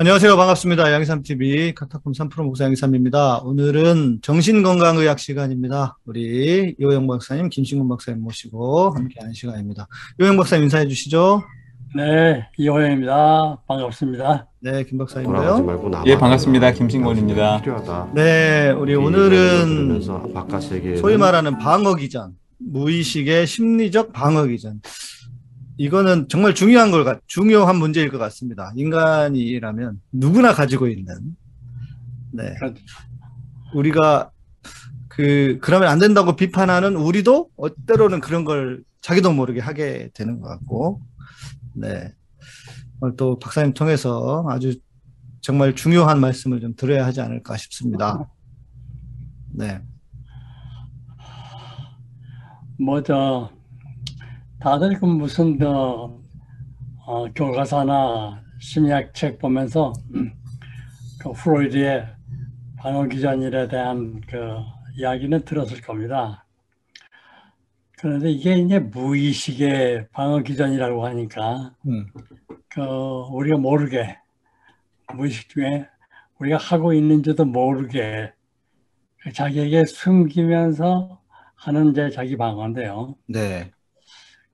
안녕하세요. 반갑습니다. 양희삼TV 카타콤 3프로 목사 양희삼입니다. 오늘은 정신건강의학 시간입니다. 우리 이호영 박사님, 김신gun 박사님 모시고 함께하는 시간입니다. 이호영 박사님 인사해 주시죠. 네, 이호영입니다. 반갑습니다. 네, 김 박사님도요. 예, 반갑습니다. 김신권입니다. 필요하다. 네, 우리 오늘은 들으면서 바깥 세계 소위 말하는 방어 기전, 무의식의 심리적 방어 기전. 이거는 정말 중요한 걸, 같- 중요한 문제일 것 같습니다. 인간이라면 누구나 가지고 있는, 네. 그렇죠. 우리가 그, 그러면 안 된다고 비판하는 우리도 어, 때로는 그런 걸 자기도 모르게 하게 되는 것 같고, 네. 오늘 또 박사님 통해서 아주 정말 중요한 말씀을 좀 들어야 하지 않을까 싶습니다. 네. 뭐, 저, 다들 그 무슨, 저, 어, 교과서나 심리학 책 보면서 그 프로이드의 방어기전일에 대한 그 이야기는 들었을 겁니다. 그런데 이게 이제 무의식의 방어기전이라고 하니까 음. 그 우리가 모르게 무의식 중에 우리가 하고 있는지도 모르게 자기에게 숨기면서 하는 이제 자기 방어인데요. 네.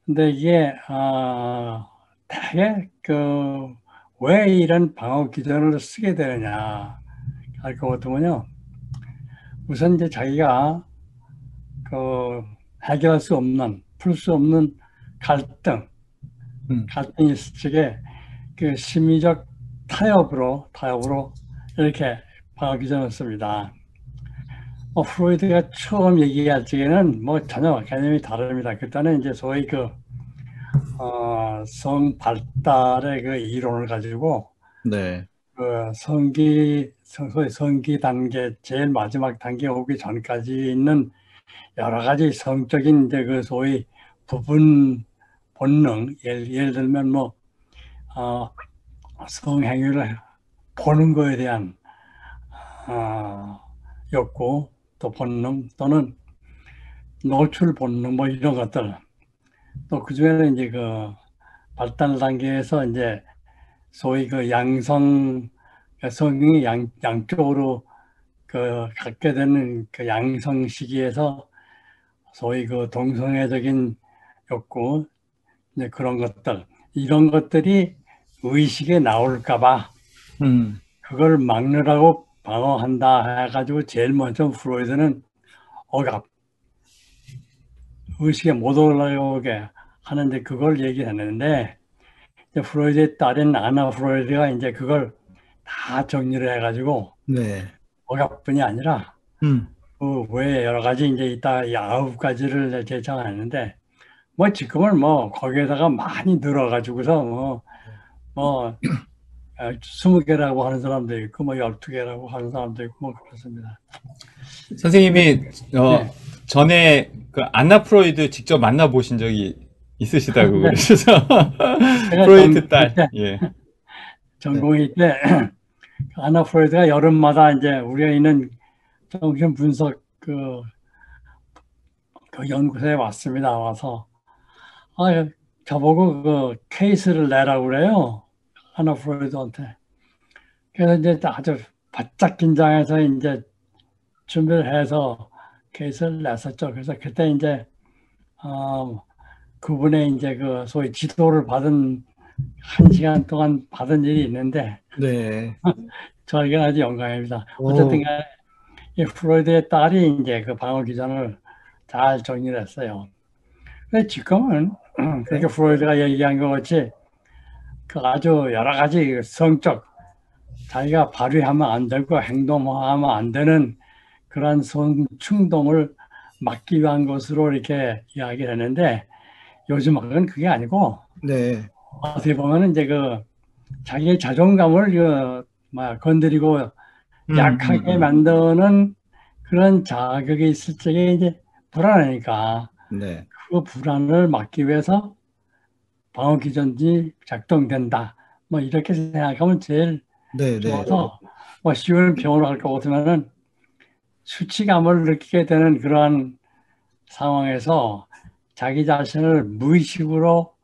근데 이게 아 되게 그왜 이런 방어 기전을 쓰게 되느냐 할 것 같으면요. 우선 이제 자기가 그 해결할 수 없는 풀 수 없는 갈등 음. 갈등이 있을 적에 그 심리적 타협으로 타협으로 이렇게 방어 기전을 씁니다. 뭐 프로이드가 처음 얘기할 적에는 뭐 전혀 개념이 다릅니다. 그때는 이제 소위 그 어, 성 발달의 그 이론을 가지고 네. 그 성기 성- 소위 성기 단계 제일 마지막 단계 오기 전까지 있는 여러 가지 성적인 이제 그 소위 부분 본능 예를, 예를 들면 뭐 어, 성행위를 보는 거에 대한 어, 욕구 또 본능 또는 노출 본능 뭐 이런 것들 또 그중에는 이제 그 발달 단계에서 이제 소위 그 양성 성이 양 양쪽으로 그 갖게 되는 그 양성 시기에서 소위 그 동성애적인 욕구 이제 그런 것들 이런 것들이 의식에 나올까봐 음. 그걸 막느라고 방어한다 해가지고 제일 먼저 프로이드는 억압 의식에 못 올라오게 하는데 그걸 얘기했는데 이제 프로이드의 딸인 아나 프로이드가 이제 그걸 다 정리를 해가지고 네. 억압뿐이 아니라 음. 그 외에 여러 가지 이제 이따 이 아홉 가지를 제정했는데 뭐 지금은 뭐 거기에다가 많이 늘어가지고서 뭐뭐 스무 개라고 하는 사람도 있고 뭐 열두 개라고 하는 사람도 있고 뭐 그렇습니다. 선생님이 어, 네. 전에 그 안나 프로이드 직접 만나 보신 적이 있으시다고 네. 그러셔서 전- 딸. 네. 예. 전공의 때 아나 프로이드가 여름마다 이제 우리가 있는 정신 분석 그, 그 연구소에 왔습니다. 와서 아 저보고 그 케이스를 내라고 그래요. 아나 프로이드한테. 그래서 이제 아주 바짝 긴장해서 이제 준비를 해서 케이스를 냈었죠. 그래서 그때 이제 어, 그분의 이제 그 소위 지도를 받은 한 시간 동안 받은 일이 있는데 네. 저에게 아주 영광입니다. 오. 어쨌든 간에 이 프로이드의 딸이 이제 그 방어 기전을 잘 정리를 했어요. 근데 지금은 그렇게 프로이드가 얘기한 것 같이 그 아주 여러 가지 그 성적 자기가 발휘하면 안 되고 행동하면 안 되는 그런 성 충동을 막기 위한 것으로 이렇게 이야기를 했는데 요즘은 그게 아니고 네. 어떻게 보면 이제 그 자기의 자존감을 그 건드리고 음, 약하게 음, 음. 만드는 그런 자극이 있을 적에 이제 불안하니까 네. 그 불안을 막기 위해서 방어 기전이 작동된다. 뭐 이렇게 생각하면 제일 네, 네. 좋아서 뭐 쉬운 표현을 할것 같으면은 수치감을 느끼게 되는 그러한 상황에서 자기 자신을 무의식으로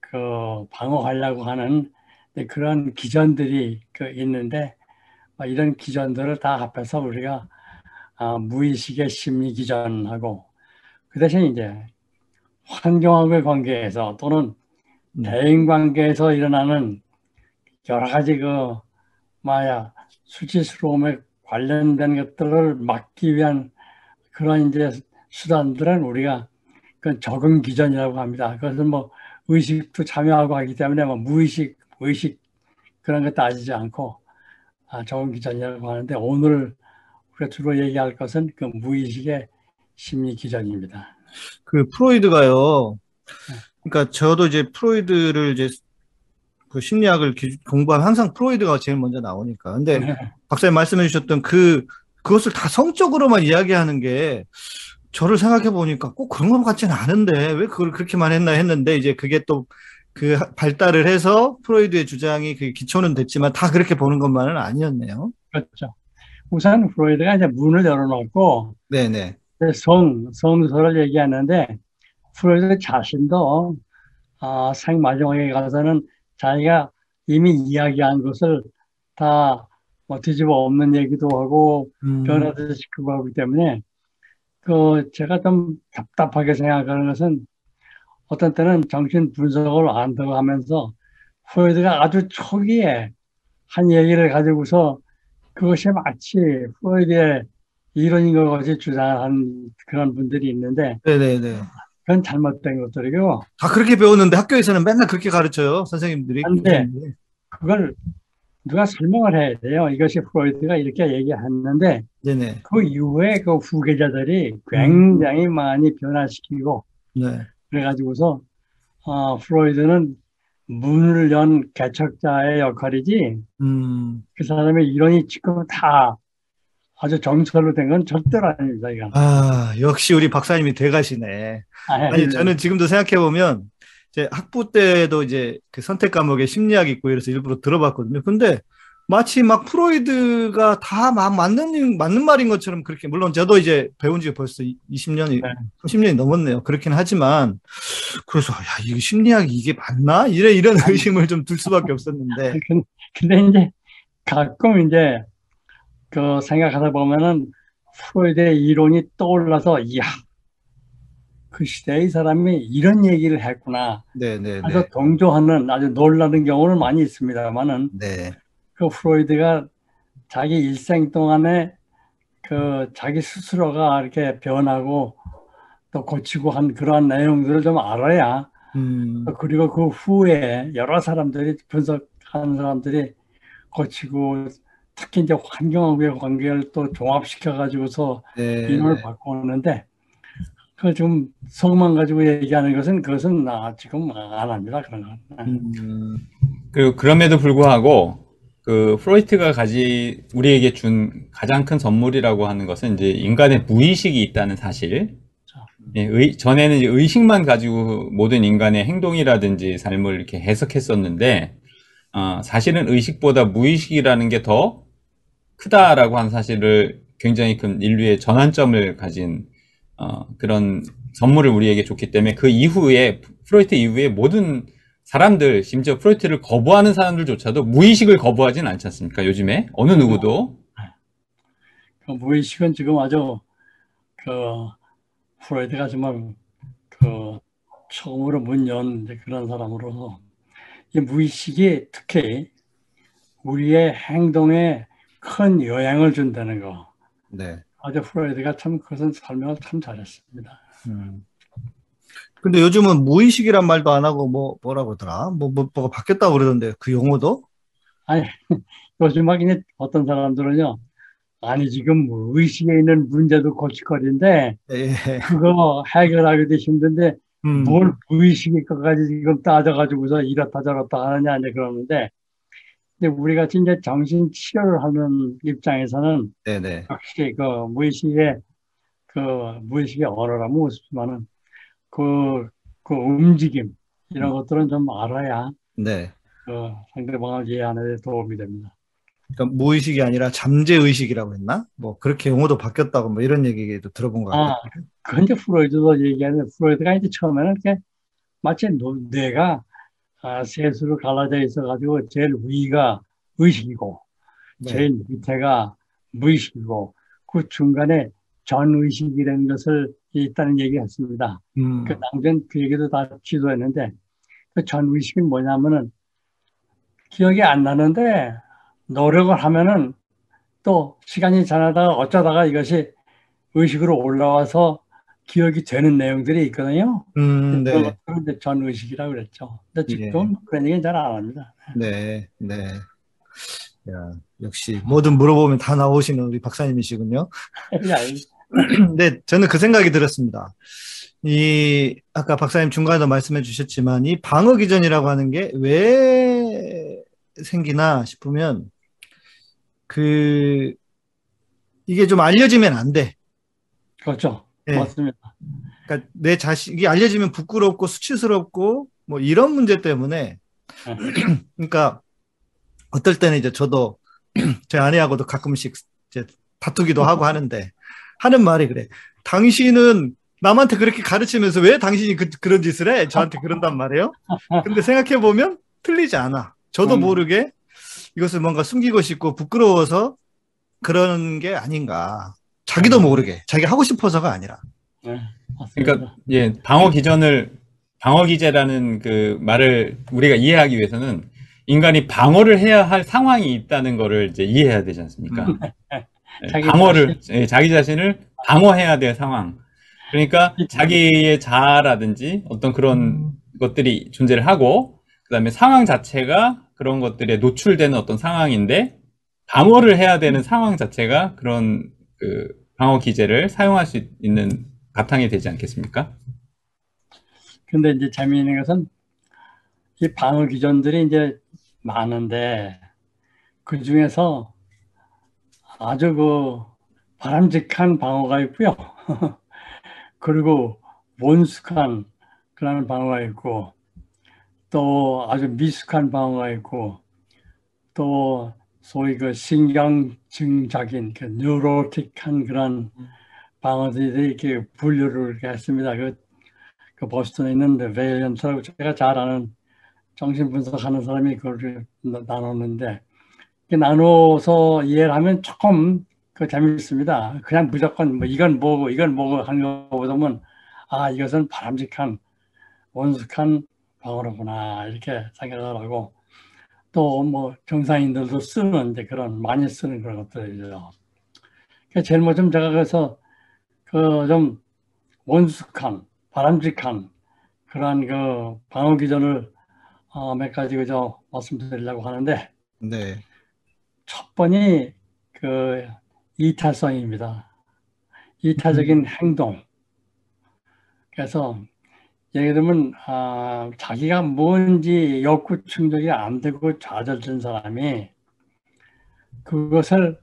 그 방어하려고 하는 네, 그런 기전들이 그 있는데 아, 이런 기전들을 다 합해서 우리가 아, 무의식의 심리 기전하고 그 대신 이제 환경하고의 관계에서 또는 음. 대인 관계에서 일어나는 여러 가지 그 마야 수치스러움에 관련된 것들을 막기 위한 그런 이제 수단들은 우리가 그 적응 기전이라고 합니다. 그것은 뭐 의식도 참여하고 하기 때문에 뭐 무의식, 의식 그런 거 따지지 않고 아, 적응 기전이라고 하는데 오늘 우리가 주로 얘기할 것은 그 무의식의 심리 기전입니다. 그 프로이드가요. 그러니까 저도 이제 프로이드를 이제 그 심리학을 기- 공부하면 항상 프로이드가 제일 먼저 나오니까. 근데 네. 박사님 말씀해 주셨던 그 그것을 다 성적으로만 이야기하는 게 저를 생각해 보니까 꼭 그런 것 같지는 않은데 왜 그걸 그렇게만 했나 했는데 이제 그게 또 그 발달을 해서 프로이드의 주장이 그 기초는 됐지만 다 그렇게 보는 것만은 아니었네요. 그렇죠. 우선 프로이드가 이제 문을 열어놓고 네네. 성, 성서를 얘기하는데 프로이드 자신도 아, 생 마지막에 가서는 자기가 이미 이야기한 것을 다 뭐 뒤집어 없는 얘기도 하고 음, 변화도 시키고 하기 때문에 그 제가 좀 답답하게 생각하는 것은 어떤 때는 정신 분석을 안 들어가면서 프로이드가 아주 초기에 한 얘기를 가지고서 그것이 마치 프로이드의 이론인 것 같이 주장한 그런 분들이 있는데 네네네. 그건 잘못된 것들이고 다 그렇게 배웠는데 학교에서는 맨날 그렇게 가르쳐요 선생님들이. 안 돼. 그걸 누가 설명을 해야 돼요. 이것이 프로이드가 이렇게 얘기했는데 네네. 그 이후에 그 후계자들이 굉장히 많이 변화시키고 네. 그래가지고서 어, 프로이드는 문을 연 개척자의 역할이지 음. 그 사람의 이론이 지금 다 아주 정설로 된 건 절대로 아닙니다. 이건. 아 역시 우리 박사님이 돼가시네. 아니 저는 지금도 생각해 보면 이제 학부 때도 이제 그 선택 과목에 심리학 있고 이래서 일부러 들어봤거든요. 근데 마치 막 프로이드가 다 마- 맞는 맞는 말인 것처럼 그렇게 물론 저도 이제 배운 지 벌써 20년이 네. 30년이 넘었네요. 그렇긴 하지만 그래서 야 이게 심리학이 이게 맞나? 이래 이런 의심을 좀 들 수밖에 없었는데 근- 근데 이제 가끔 이제 그 생각하다 보면은 프로이드의 이론이 떠올라서 이야 그 시대의 사람이 이런 얘기를 했구나. 네네네. 해서 동조하는 아주 놀라는 경우는 많이 있습니다만은 네. 그 프로이드가 자기 일생 동안에 그 자기 스스로가 이렇게 변하고 또 고치고 한 그러한 내용들을 좀 알아야 음, 그리고 그 후에 여러 사람들이 분석하는 사람들이 고치고 특히 이제 환경하고의 관계를 또 종합시켜 가지고서 네. 이론을 바꾸는데 그 좀 성만 가지고 얘기하는 것은 그것은 나 지금 안 합니다 그런 건. 음, 그리고 그럼에도 불구하고 그 프로이트가 가지 우리에게 준 가장 큰 선물이라고 하는 것은 이제 인간의 무의식이 있다는 사실. 예, 의- 전에는 이제 의식만 가지고 모든 인간의 행동이라든지 삶을 이렇게 해석했었는데, 어, 사실은 의식보다 무의식이라는 게 더 크다라고 하는 사실을 굉장히 큰 인류의 전환점을 가진 어, 그런 선물을 우리에게 줬기 때문에 그 이후에 프로이트 이후에 모든 사람들, 심지어 프로이트를 거부하는 사람들조차도 무의식을 거부하진 않지 않습니까? 요즘에? 어느 누구도? 그 무의식은 지금 아주 그 프로이드가 정말 그 처음으로 문연 그런 사람으로서 이 무의식이 특히 우리의 행동에 큰 영향을 준다는 거. 네. 아주 프로이드가 참 그것은 설명을 참 잘했습니다. 음. 근데 요즘은 무의식이란 말도 안 하고 뭐 뭐라고 하더라? 뭐, 뭐 뭐가 바뀌었다고 그러던데 그 용어도? 요즘 막 이제 어떤 사람들은요, 아니 지금 무의식에 있는 문제도 고치거리인데 예. 그거 해결하기도 힘든데 음. 뭘 무의식일 것까지 지금 따져가지고서 이렇다 저렇다 하느냐 이제 그러는데 근데 우리 같이 이제 정신 치료를 하는 입장에서는 네네. 확실히 그 무의식의 그 무의식의 언어라면 무섭지만은 그, 그 움직임 이런 것들은 좀 알아야 네. 그 상대방을 이해하는 데 도움이 됩니다. 그러니까 무의식이 아니라 잠재 의식이라고 했나? 뭐 그렇게 용어도 바뀌었다고 뭐 이런 얘기도 들어본 것 같아요. 아, 이제 프로이드도 얘기하는데 프로이드가 이제 처음에는 이렇게 마치 노- 뇌가 아, 셋으로 갈라져 있어가지고 제일 위가 의식이고 네. 제일 밑에가 무의식이고 그 중간에 전의식이라는 것을 있다는 얘기했습니다. 음, 그 당전 그 얘기도 다 지도했는데 그 전의식은 뭐냐면은 기억이 안 나는데 노력을 하면은 또 시간이 지나다가 어쩌다가 이것이 의식으로 올라와서 기억이 되는 내용들이 있거든요. 음, 네. 그걸 이제 전의식이라고 그랬죠. 근데 지금 그런 얘기는 잘 안 합니다. 네, 네. 야, 역시 뭐든 물어보면 다 나오시는 우리 박사님이시군요. 근데 저는 그 생각이 들었습니다. 이 아까 박사님 중간에도 말씀해 주셨지만 이 방어 기전이라고 하는 게 왜 생기나 싶으면 그 이게 좀 알려지면 안 돼. 그렇죠. 예. 맞습니다. 그러니까 내 자식이 알려지면 부끄럽고 수치스럽고 뭐 이런 문제 때문에 그러니까 어떨 때는 이제 저도 제 아내하고도 가끔씩 이제 다투기도 하고 하는데 하는 말이 그래. 당신은 남한테 그렇게 가르치면서 왜 당신이 그, 그런 짓을 해? 저한테 그런단 말이에요. 근데 생각해 보면 틀리지 않아. 저도 음. 모르게 이것을 뭔가 숨기고 싶고 부끄러워서 그런 게 아닌가. 자기도 음. 모르게 자기 하고 싶어서가 아니라. 네. 그러니까 예, 방어 기전을 방어 기제라는 그 말을 우리가 이해하기 위해서는 인간이 방어를 해야 할 상황이 있다는 거를 이제 이해해야 되지 않습니까? 예, 자기 방어를 예, 자기 자신을 방어해야 될 상황. 그러니까 자기의 자아라든지 어떤 그런 것들이 존재를 하고 그다음에 상황 자체가 그런 것들에 노출되는 어떤 상황인데 방어를 해야 되는 상황 자체가 그런 그 방어 기제를 사용할 수 있는 바탕이 되지 않겠습니까? 근데 이제 재미있는 것은 이 방어 기전들이 이제 많은데 그 중에서 아주 그 바람직한 방어가 있고요. 그리고 원숙한 그런 방어가 있고 또 아주 미숙한 방어가 있고 또 소위 그 신경증적인 그 뉴로틱한 그런 방어들이 이렇게 분류를 했습니다. 그, 그 보스턴에 있는 베일런트라고 제가 잘 아는 정신분석하는 사람이 그걸 나- 나눴는데 나눠서 이해를 하면 조금 그 재밌습니다. 그냥 무조건 뭐 이건 뭐고 이건 뭐고 하는 것보다는 아 이것은 바람직한 원숙한 방어로구나 이렇게 생각을 하고 또 뭐 정상인들도 쓰는 이제 그런 많이 쓰는 그런 것들이죠. 그 제일 먼저 좀 제가 그래서 그 좀 원숙한 바람직한 그러한 그 방어 기전을 어, 몇 가지 그저 말씀드리려고 하는데 네. 첫 번이 그 이타성입니다. 이타적인 행동. 그래서 예를 들면 아, 자기가 뭔지 욕구 충족이 안 되고 좌절된 사람이 그것을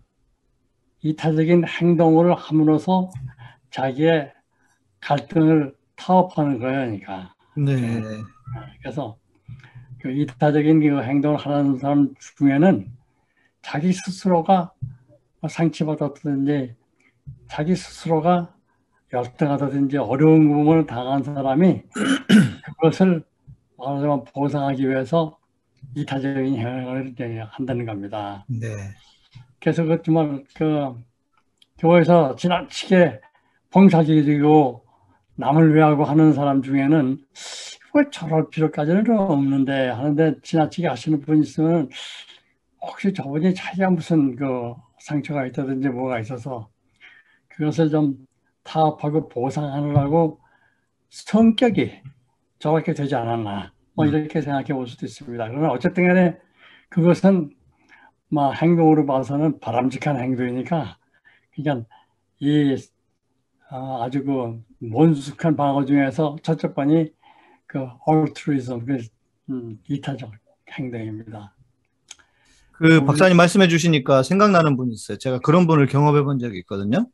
이타적인 행동을 함으로써 자기의 갈등을 타협하는 거예요, 그러니까. 네. 그래서 그 이타적인 그 행동을 하는 사람 중에는 자기 스스로가 상처받았든지 자기 스스로가 열등하다든지 어려운 부분을 당한 사람이 그것을 말하자면 보상하기 위해서 이타적인 이제 한다는 겁니다. 네. 그래서 그 정말 그 교회에서 지나치게 봉사기지고 남을 위하고 하는 사람 중에는 왜 저럴 필요까지는 없는데 하는데 지나치게 하시는 분 있으면 혹시 저분이 자기가 무슨 그 상처가 있다든지 뭐가 있어서 그것을 좀 타협하고 보상하느라고 성격이 저렇게 되지 않았나 뭐 이렇게 생각해 볼 수도 있습니다. 그러나 어쨌든 간에 그것은 뭐 행동으로 봐서는 바람직한 행동이니까 그러니까 이 아, 아주 그 mon숙한 방어 중에서 첫째 번이 그 altruism, 그 음, 이타적 행동입니다. 그 음. 박사님 말씀해 주시니까 생각나는 분이 있어요. 제가 그런 분을 경험해 본 적이 있거든요.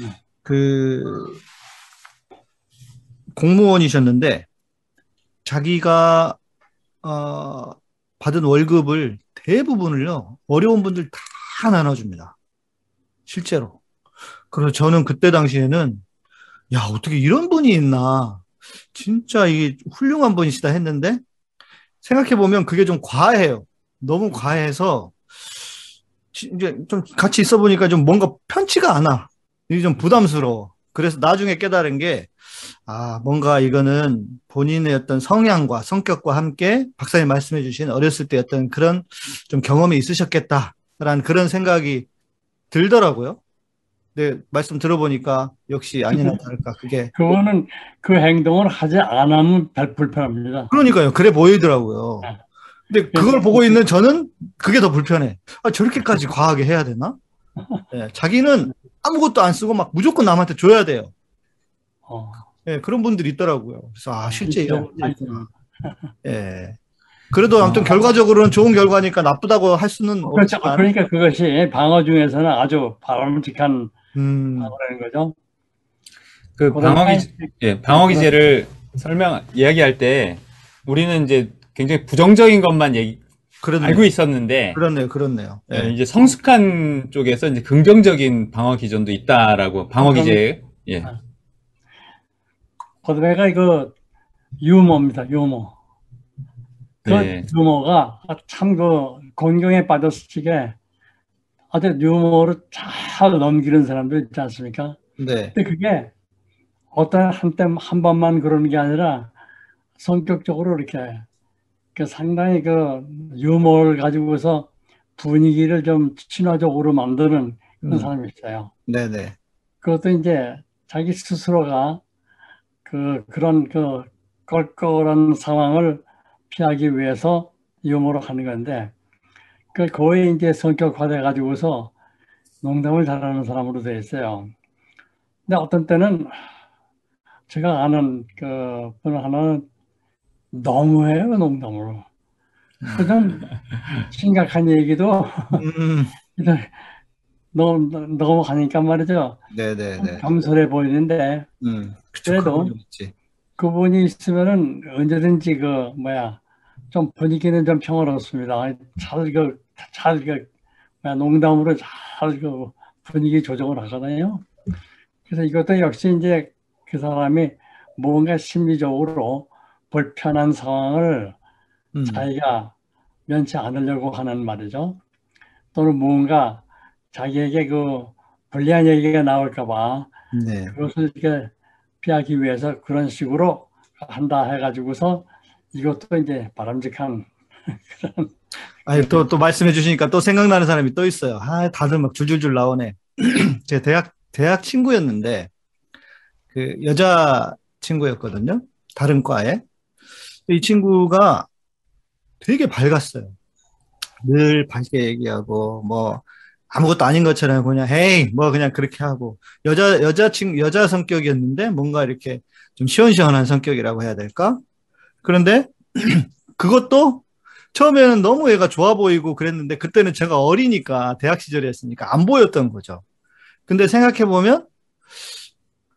네. 그 공무원이셨는데 자기가 어, 받은 월급을 대부분을요 어려운 분들 다 나눠줍니다. 실제로. 그래서 저는 그때 당시에는 야 어떻게 이런 분이 있나 진짜 이게 훌륭한 분이시다 했는데 생각해 보면 그게 좀 과해요. 너무 과해서 지- 이제 좀 같이 있어 보니까 좀 뭔가 편치가 않아. 이게 좀 부담스러워. 그래서 나중에 깨달은 게 아, 뭔가 이거는 본인의 어떤 성향과 성격과 함께 박사님 말씀해 주신 어렸을 때 어떤 그런 좀 경험이 있으셨겠다라는 그런 생각이 들더라고요. 근데 말씀 들어보니까 역시 아니나 다를까 그게 그거는 그 행동을 하지 않으면 별 불편합니다. 그러니까요. 그래 보이더라고요. 아. 근데 그걸 보고 있는 저는 그게 더 불편해. 아, 저렇게까지 과하게 해야 되나? 예, 자기는 아무것도 안 쓰고 막 무조건 남한테 줘야 돼요. 어. 예, 그런 분들이 있더라고요. 그래서 아, 실제 이런 분들이 아니, 있구나. 예. 그래도 아무튼 결과적으로는 좋은 결과니까 나쁘다고 할 수는 그렇죠. 없지만, 그러니까 그것이 방어 중에서는 아주 바람직한 음, 방어라는 거죠. 그 그다음에 방어 기제, 예, 방어 기제를 설명 이야기할 때 우리는 이제 굉장히 부정적인 것만 얘기, 그렇네요. 알고 있었는데 그렇네요. 그렇네요. 예, 예. 이제 성숙한 쪽에서 이제 긍정적인 방어 기전도 있다라고 방어 기제 예. 고등배가 이거 유머입니다. 유머. 그 네. 유머가 참 그 공경에 빠졌을 적에 아주 유머로 잘 넘기는 사람들 있지 않습니까? 네. 근데 그게 어떤 한때 한 번만 그러는 게 아니라 성격적으로 이렇게 그 상당히 그 유머를 가지고서 분위기를 좀 친화적으로 만드는 그런 음. 사람이 있어요. 네네. 그것도 이제 자기 스스로가 그 그런 그 껄껄한 상황을 피하기 위해서 유머로 하는 건데 그 거의 이제 성격화돼 가지고서 농담을 잘하는 사람으로 돼 있어요. 근데 어떤 때는 제가 아는 그 분 하나는 너무해요 농담으로. 그냥 심각한 얘기도 음, 너무 너무 하니까 말이죠. 네네네. 겸손해 보이는데 음, 그쵸, 그래도. 그분이 있으면은 언제든지 그 뭐야 좀 분위기는 좀 평화롭습니다. 잘그잘그 농담으로 잘 그 분위기 조정을 하거든요. 그래서 이것도 역시 이제 그 사람이 뭔가 심리적으로 불편한 상황을 음, 자기가 면치 않으려고 하는 말이죠. 또는 뭔가 자기에게 그 불리한 얘기가 나올까봐 네. 그것을 이렇게 피하기 위해서 그런 식으로 한다 해가지고서 이것도 이제 바람직한 아니, 또, 또 말씀해 주시니까 또 생각나는 사람이 또 있어요. 아, 다들 막 줄줄줄 나오네. 제 대학, 대학 친구였는데, 그, 여자 친구였거든요. 다른 과에. 이 친구가 되게 밝았어요. 늘 밝게 얘기하고, 뭐, 아무것도 아닌 것처럼 그냥, 헤이, 뭐, 그냥 그렇게 하고. 여자, 여자 친, 여자 성격이었는데, 뭔가 이렇게 좀 시원시원한 성격이라고 해야 될까? 그런데, 그것도 처음에는 너무 얘가 좋아 보이고 그랬는데 그때는 제가 어리니까 대학 시절이었으니까 안 보였던 거죠. 근데 생각해 보면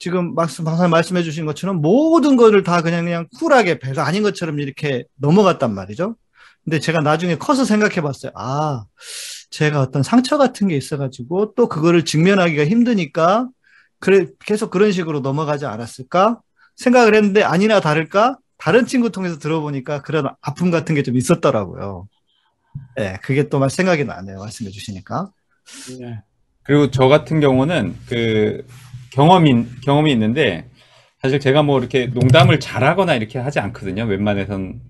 지금 말씀 방금 말씀해 주신 것처럼 모든 거를 다 그냥 그냥 쿨하게 별거 아닌 것처럼 이렇게 넘어갔단 말이죠. 근데 제가 나중에 커서 생각해 봤어요. 아, 제가 어떤 상처 같은 게 있어가지고 또 그거를 직면하기가 힘드니까 그래 계속 그런 식으로 넘어가지 않았을까 생각을 했는데 아니나 다를까 다른 친구 통해서 들어보니까 그런 아픔 같은 게 좀 있었더라고요. 예, 그게 또 말 생각이 나네요. 말씀해 주시니까. 예. 그리고 저 같은 경우는 그 경험이 경험이 있는데 사실 제가 뭐 이렇게 농담을 잘하거나 이렇게 하지 않거든요. 웬만해선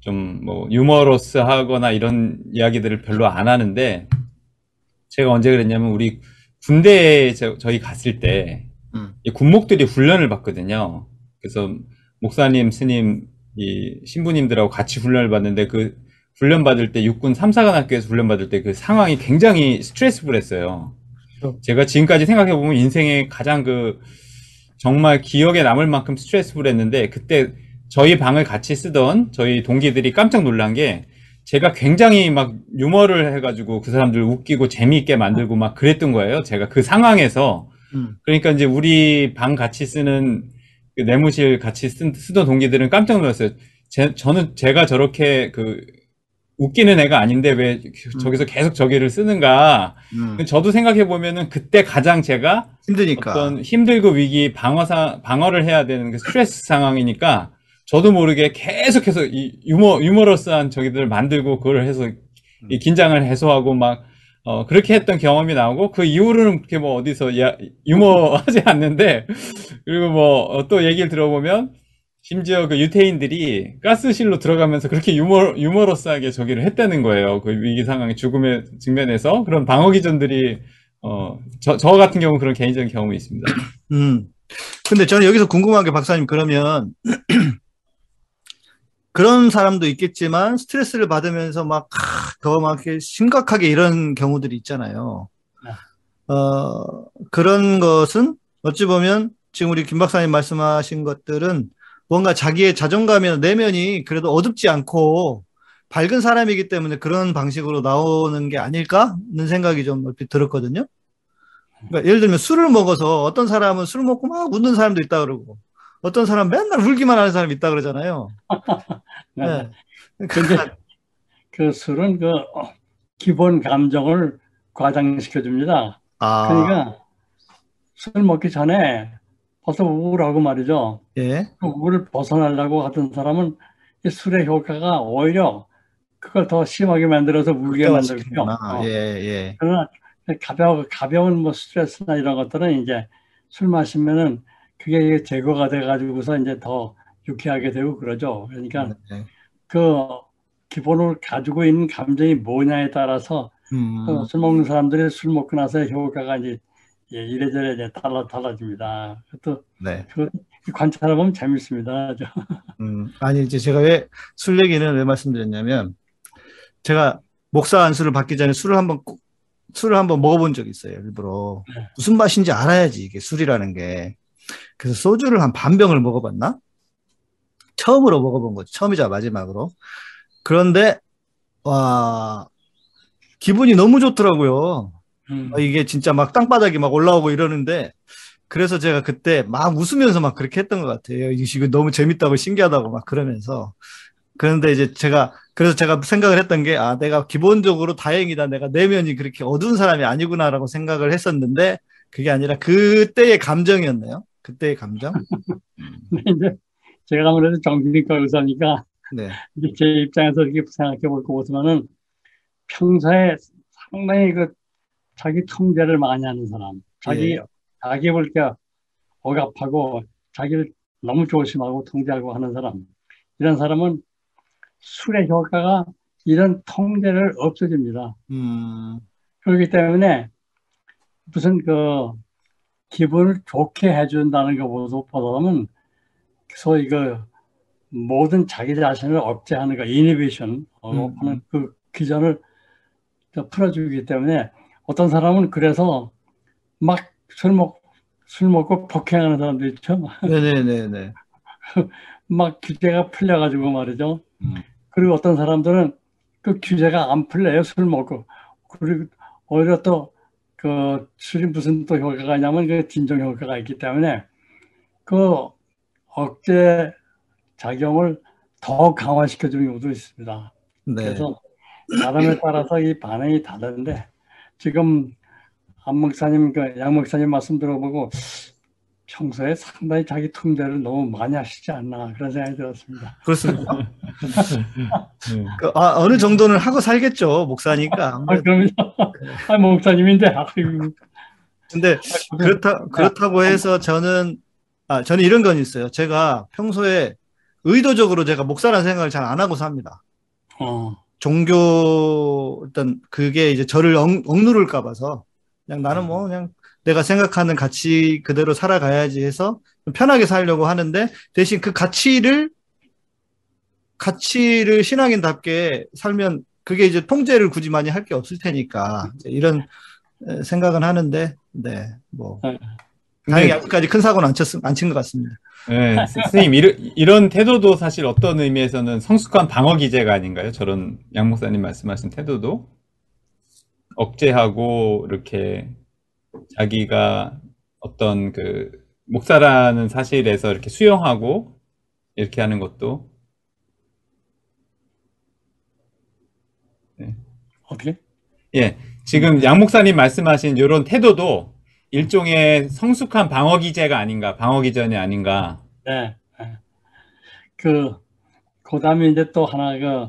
좀 뭐 유머러스하거나 이런 이야기들을 별로 안 하는데 제가 언제 그랬냐면 우리 군대에 저, 저희 갔을 때 음. 이 군목들이 훈련을 받거든요. 그래서 목사님, 스님, 이 신부님들하고 같이 훈련을 받는데 그 훈련 받을 때 육군 3, 4관 학교에서 훈련 받을 때 그 상황이 굉장히 스트레스풀했어요. 그렇죠. 제가 지금까지 생각해 보면 인생의 가장 그 정말 기억에 남을 만큼 스트레스풀했는데 그때 저희 방을 같이 쓰던 저희 동기들이 깜짝 놀란 게 제가 굉장히 막 유머를 해가지고 그 사람들 웃기고 재미있게 만들고 막 그랬던 거예요. 제가 그 상황에서 음. 그러니까 이제 우리 방 같이 쓰는 그 내무실 같이 쓰, 쓰던 동기들은 깜짝 놀랐어요. 제, 저는 제가 저렇게 그 웃기는 애가 아닌데 왜 저기서 계속 저기를 쓰는가. 음. 저도 생각해 보면은 그때 가장 제가 힘드니까. 어떤 힘들고 위기 방어사 방어를 해야 되는 그 스트레스 상황이니까 저도 모르게 계속해서 이 유머 유머러스한 저기들을 만들고 그걸 해서 이 긴장을 해소하고 막 어, 그렇게 했던 경험이 나오고 그 이후로는 그렇게 뭐 어디서 야, 유머하지 않는데 그리고 뭐 또 얘기를 들어보면 심지어 그 유태인들이 가스실로 들어가면서 그렇게 유머 유머러스하게 저기를 했다는 거예요. 그 위기 상황의 죽음의 측면에서 그런 방어 기전들이 어, 저, 저 같은 경우 그런 개인적인 경험이 있습니다. 음. 근데 저는 여기서 궁금한 게 박사님 그러면 그런 사람도 있겠지만 스트레스를 받으면서 막 더막 심각하게 이런 경우들이 있잖아요. 어, 그런 것은 어찌 보면 지금 우리 김 박사님 말씀하신 것들은 뭔가 자기의 자존감이나 내면이 그래도 어둡지 않고 밝은 사람이기 때문에 그런 방식으로 나오는 게 아닐까 는 생각이 좀 얼핏 들었거든요. 그러니까 예를 들면 술을 먹어서 어떤 사람은 술 먹고 막 웃는 사람도 있다 그러고 어떤 사람 맨날 울기만 하는 사람이 있다 그러잖아요. 네. 네. 근데 그 술은 그 어, 기본 감정을 과장시켜 줍니다. 아, 그러니까 술 먹기 전에 벌써 우울하고 말이죠. 예. 그 우울을 벗어나려고 하던 사람은 이 술의 효과가 오히려 그걸 더 심하게 만들어서 울게. 시키는구나. 어. 예, 예. 그러나 가벼운 가벼운 뭐 스트레스나 이런 것들은 이제 술 마시면은 그게 제거가 돼 가지고서 이제 더 유쾌하게 되고 그러죠. 그러니까 네. 그 기본을 가지고 있는 감정이 뭐냐에 따라서 음, 어, 술 먹는 사람들이 술 먹고 나서의 효과가 이제 예, 이래저래 이제 달라 달라집니다. 또 네. 관찰해 보면 재밌습니다. 음, 아니, 이제 제가 왜 술 얘기는 왜 말씀드렸냐면, 제가 목사 안수를 받기 전에 술을 한번, 꼭- 술을 한번 먹어본 적이 있어요, 일부러. 네. 무슨 맛인지 알아야지, 이게 술이라는 게. 그래서 소주를 한 반 병을 먹어봤나? 처음으로 먹어본 거죠. 처음이자 마지막으로. 그런데, 와, 기분이 너무 좋더라고요. 음. 아, 이게 진짜 막 땅바닥이 막 올라오고 이러는데, 그래서 제가 그때 막 웃으면서 막 그렇게 했던 것 같아요. 이거 너무 재밌다고 신기하다고 막 그러면서. 그런데 이제 제가, 그래서 제가 생각을 했던 게, 아, 내가 기본적으로 다행이다. 내가 내면이 그렇게 어두운 사람이 아니구나라고 생각을 했었는데, 그게 아니라 그때의 감정이었네요. 그때의 감정. 근데 이제 제가 아무래도 정신과 의사니까 네. 이제 제 입장에서 이렇게 생각해 볼 거지만은 평소에 상당히 그 자기 통제를 많이 하는 사람, 자기 예. 자기 볼게 억압하고 자기를 너무 조심하고 통제하고 하는 사람, 이런 사람은 술의 효과가 이런 통제를 없애줍니다. 음, 그렇기 때문에 무슨 그 기분을 좋게 해준다는 것보다는 소위 그 모든 자기 자신을 억제하는 거 이니비션 음. 하는 그 기전을 풀어주기 때문에 어떤 사람은 그래서 막 술 먹, 술 먹고 폭행하는 사람도 있죠. 네네네네. 막 규제가 풀려가지고 말이죠. 음. 그리고 어떤 사람들은 그 규제가 안 풀려요. 술 먹고. 그리고 오히려 또 그 술이 무슨 또 효과가 있냐면 그 진정 효과가 있기 때문에 그 억제 작용을 더 강화시켜 주는 경우도 있습니다. 네. 그래서 사람에 따라서 이 반응이 다른데 지금 안 목사님, 그양 목사님 말씀 들어보고 평소에 상당히 자기 통제를 너무 많이 하시지 않나 그런 생각이 들었습니다. 그렇습니다. 네. 그, 아, 어느 정도는 하고 살겠죠. 목사니까. 아, 그러면서 아, 목사님인데 아이고. 근데 그렇다, 그렇다고 해서 저는, 아, 저는 이런 건 있어요. 제가 평소에 의도적으로 제가 목사라는 생각을 잘 안 하고 삽니다. 어, 종교, 일단 그게 이제 저를 억, 억누를까 봐서 그냥 나는 뭐 그냥 내가 생각하는 가치 그대로 살아가야지 해서 좀 편하게 살려고 하는데 대신 그 가치를, 가치를 신앙인답게 살면 그게 이제 통제를 굳이 많이 할 게 없을 테니까 이런 에, 생각은 하는데, 네, 뭐. 네. 다행히 아직까지 큰 사고는 안 쳤, 안친 것 같습니다. 네, 선생님, 이런, 이런 태도도 사실 어떤 의미에서는 성숙한 방어 기제가 아닌가요? 저런 양 목사님 말씀하신 태도도? 억제하고, 이렇게, 자기가 어떤 그, 목사라는 사실에서 이렇게 수용하고, 이렇게 하는 것도, 어떻게? 예, 지금 양 목사님 말씀하신 이런 태도도 일종의 성숙한 방어 기제가 아닌가, 방어 기전이 아닌가. 네. 네. 그, 그 다음에 이제 또 하나 그,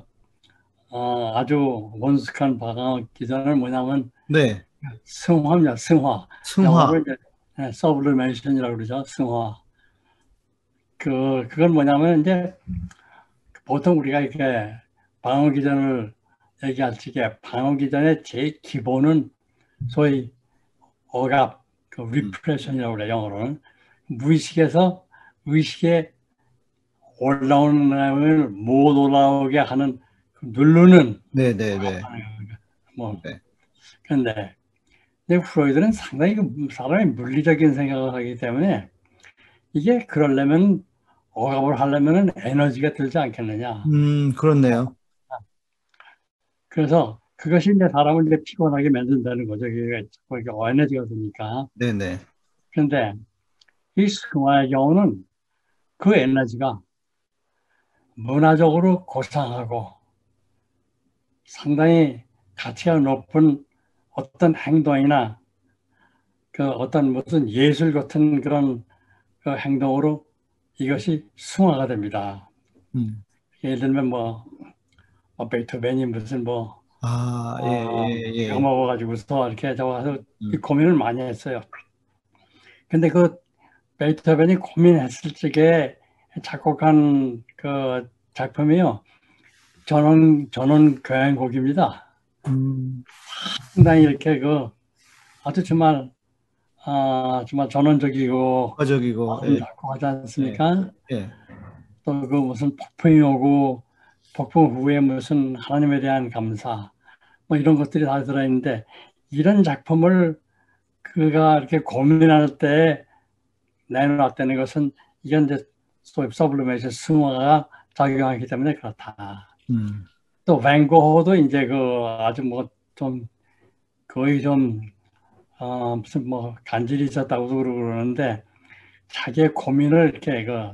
어, 아주 원숙한 방학 기전은 뭐냐면 네. 승화입니다. 승화. 승화. 영어로 이제 sublimation이라고 그러죠. 승화. 그 그건 뭐냐면 이제 보통 우리가 이렇게 방어 기전을 얘기할 적에 방어 기전의 제일 기본은 소위 억압, 그 repression이라고 그래 영어로는 무의식에서 의식에 올라오는 걸 못 올라오게 하는 그 누르는 네, 네, 네. 뭐 네. 그런데 근데 프로이드는 상당히 그 사람이 물리적인 생각을 하기 때문에 이게 그러려면 억압을 하려면은 에너지가 들지 않겠느냐. 음, 그렇네요. 그래서 그것이 이제 사람을 이제 피곤하게 만든다는 거죠. 이게 자꾸 이게 에너지가 드니까. 네, 네. 그런데 이 승화의 경우는 그 에너지가 문화적으로 고상하고 상당히 가치가 높은 어떤 행동이나 그 어떤 무슨 예술 같은 그런 그 행동으로 이것이 승화가 됩니다. 음. 예를 들면 뭐, 뭐 베토벤이 무슨 뭐 아, 어, 예, 예, 예. 먹어가지고서 이렇게 저가서 이 음. 고민을 많이 했어요. 근데 그 베토벤이 고민했을 적에 작곡한 그 작품이요. 전원 전원 교향곡입니다. 음, 상당히 이렇게 그 아주 정말 아 정말 전원적이고 아주 예, 작곡하지 않습니까? 예. 또그 무슨 폭풍이 오고 폭풍 후에 무슨 하나님에 대한 감사 뭐 이런 것들이 다 들어있는데 이런 작품을 그가 이렇게 고민할 때 내놓았다는 것은 이건 이제 소위 sublimation 승화가 작용하기 때문에 그렇다. 음, 또 밴 고흐도 이제 그 아주 뭐 좀 거의 좀 어, 무슨 뭐 간질이 있었다고 그러고 그러는데 자기의 고민을 이렇게 그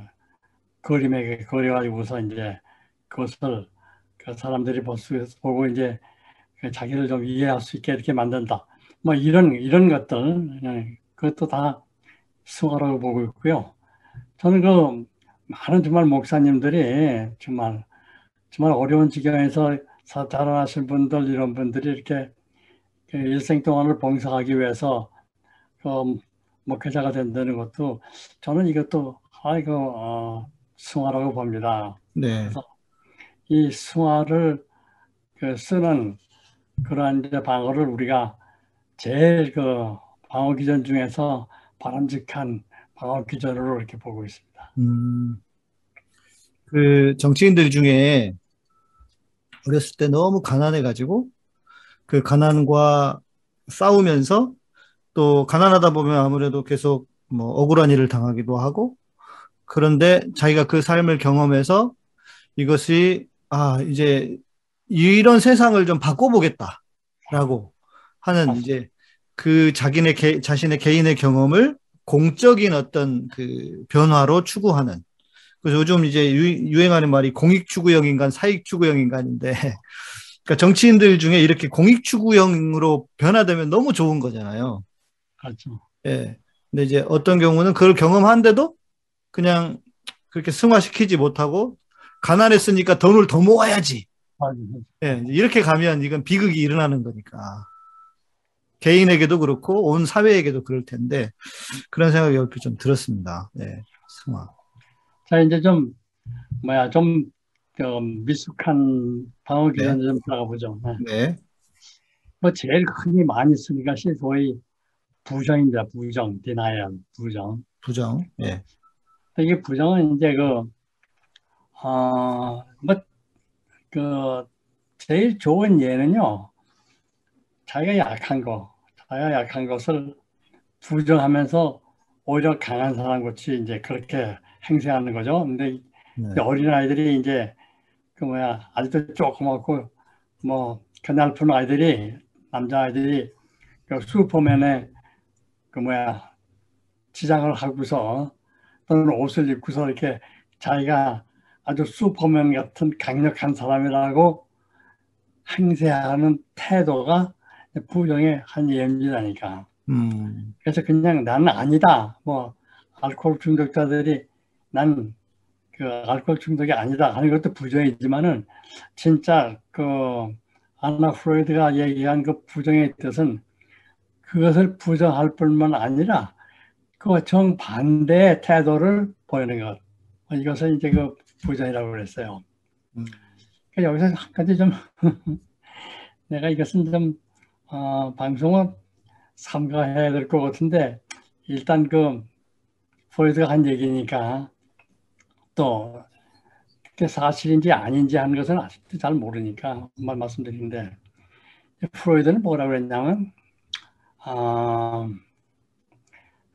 그림에 그려가지고서 이제 그것을 그 사람들이 볼 수, 보고 이제 그 자기를 좀 이해할 수 있게 이렇게 만든다. 뭐 이런, 이런 것들, 예, 그것도 다 승화라고 보고 있고요. 저는 그 많은 정말 목사님들이 정말, 정말 어려운 지경에서 사- 자라나신 분들, 이런 분들이 이렇게 그 일생 동안을 봉사하기 위해서 그 목회자가 된다는 것도 저는 이것도 아이고, 어, 승화라고 봅니다. 네. 이 승화를 그 쓰는 그러한 이제 방어를 우리가 제일 그 방어 기전 중에서 바람직한 방어 기전으로 이렇게 보고 있습니다. 음, 그 정치인들 중에 어렸을 때 너무 가난해 가지고 그 가난과 싸우면서 또 가난하다 보면 아무래도 계속 뭐 억울한 일을 당하기도 하고 그런데 자기가 그 삶을 경험해서 이것이 아 이제 이런 세상을 좀 바꿔보겠다라고 하는 이제 그 자기네 개, 자신의 개인의 경험을 공적인 어떤 그 변화로 추구하는 그래서 요즘 이제 유, 행하는 말이 공익 추구형 인간, 사익 추구형 인간인데 그러니까 정치인들 중에 이렇게 공익 추구형으로 변화되면 너무 좋은 거잖아요. 그렇죠. 예. 근데 이제 어떤 경우는 그걸 경험한데도 그냥 그렇게 승화시키지 못하고 가난했으니까 돈을 더 모아야지. 예. 이렇게 가면 이건 비극이 일어나는 거니까. 개인에게도 그렇고 온 사회에게도 그럴 텐데 그런 생각이 옆에 좀 들었습니다. 예. 승화. 자 이제 좀 뭐야 좀그 미숙한 방어 기전 좀 들어가 보죠. 네. 네. 뭐 제일 흔히 많이 것이 소위 부정입니다. 부정, denial, 부정. 부정. 예. 이게 부정은 이제 그, 어, 뭐, 그, 제일 좋은 예는요, 자기가 약한 거, 자기가 약한 것을 부정하면서 오히려 강한 사람 같이 이제 그렇게 행세하는 거죠. 근데 네. 어린아이들이 이제 그 뭐야, 아직도 조그맣고 뭐, 그날픈 아이들이, 남자아이들이 그 슈퍼맨의 그 뭐야, 지장을 하고서 또는 옷을 입고서 이렇게 자기가 아주 슈퍼맨 같은 강력한 사람이라고 행세하는 태도가 부정의 한 예입니다니까. 음. 그래서 그냥 나는 아니다. 뭐 알코올 중독자들이 난 그 알코올 중독이 아니다 하는 것도 부정이지만은 진짜 그 아나 프로이드가 얘기한 그 부정의 뜻은 그것을 부정할 뿐만 아니라 그 정반대의 태도를 보이는 것. 이것을 이제 그 부정이라고 그랬어요. 음. 그러니까 여기서 한 가지 좀 내가 이것은 좀 어, 방송을 삼가해야 될 것 같은데 일단 그 프로이드가 한 얘기니까 또 그게 사실인지 아닌지 하는 것은 아직도 잘 모르니까 말 말씀드리는데 프로이드는 뭐라고 그랬냐면 아,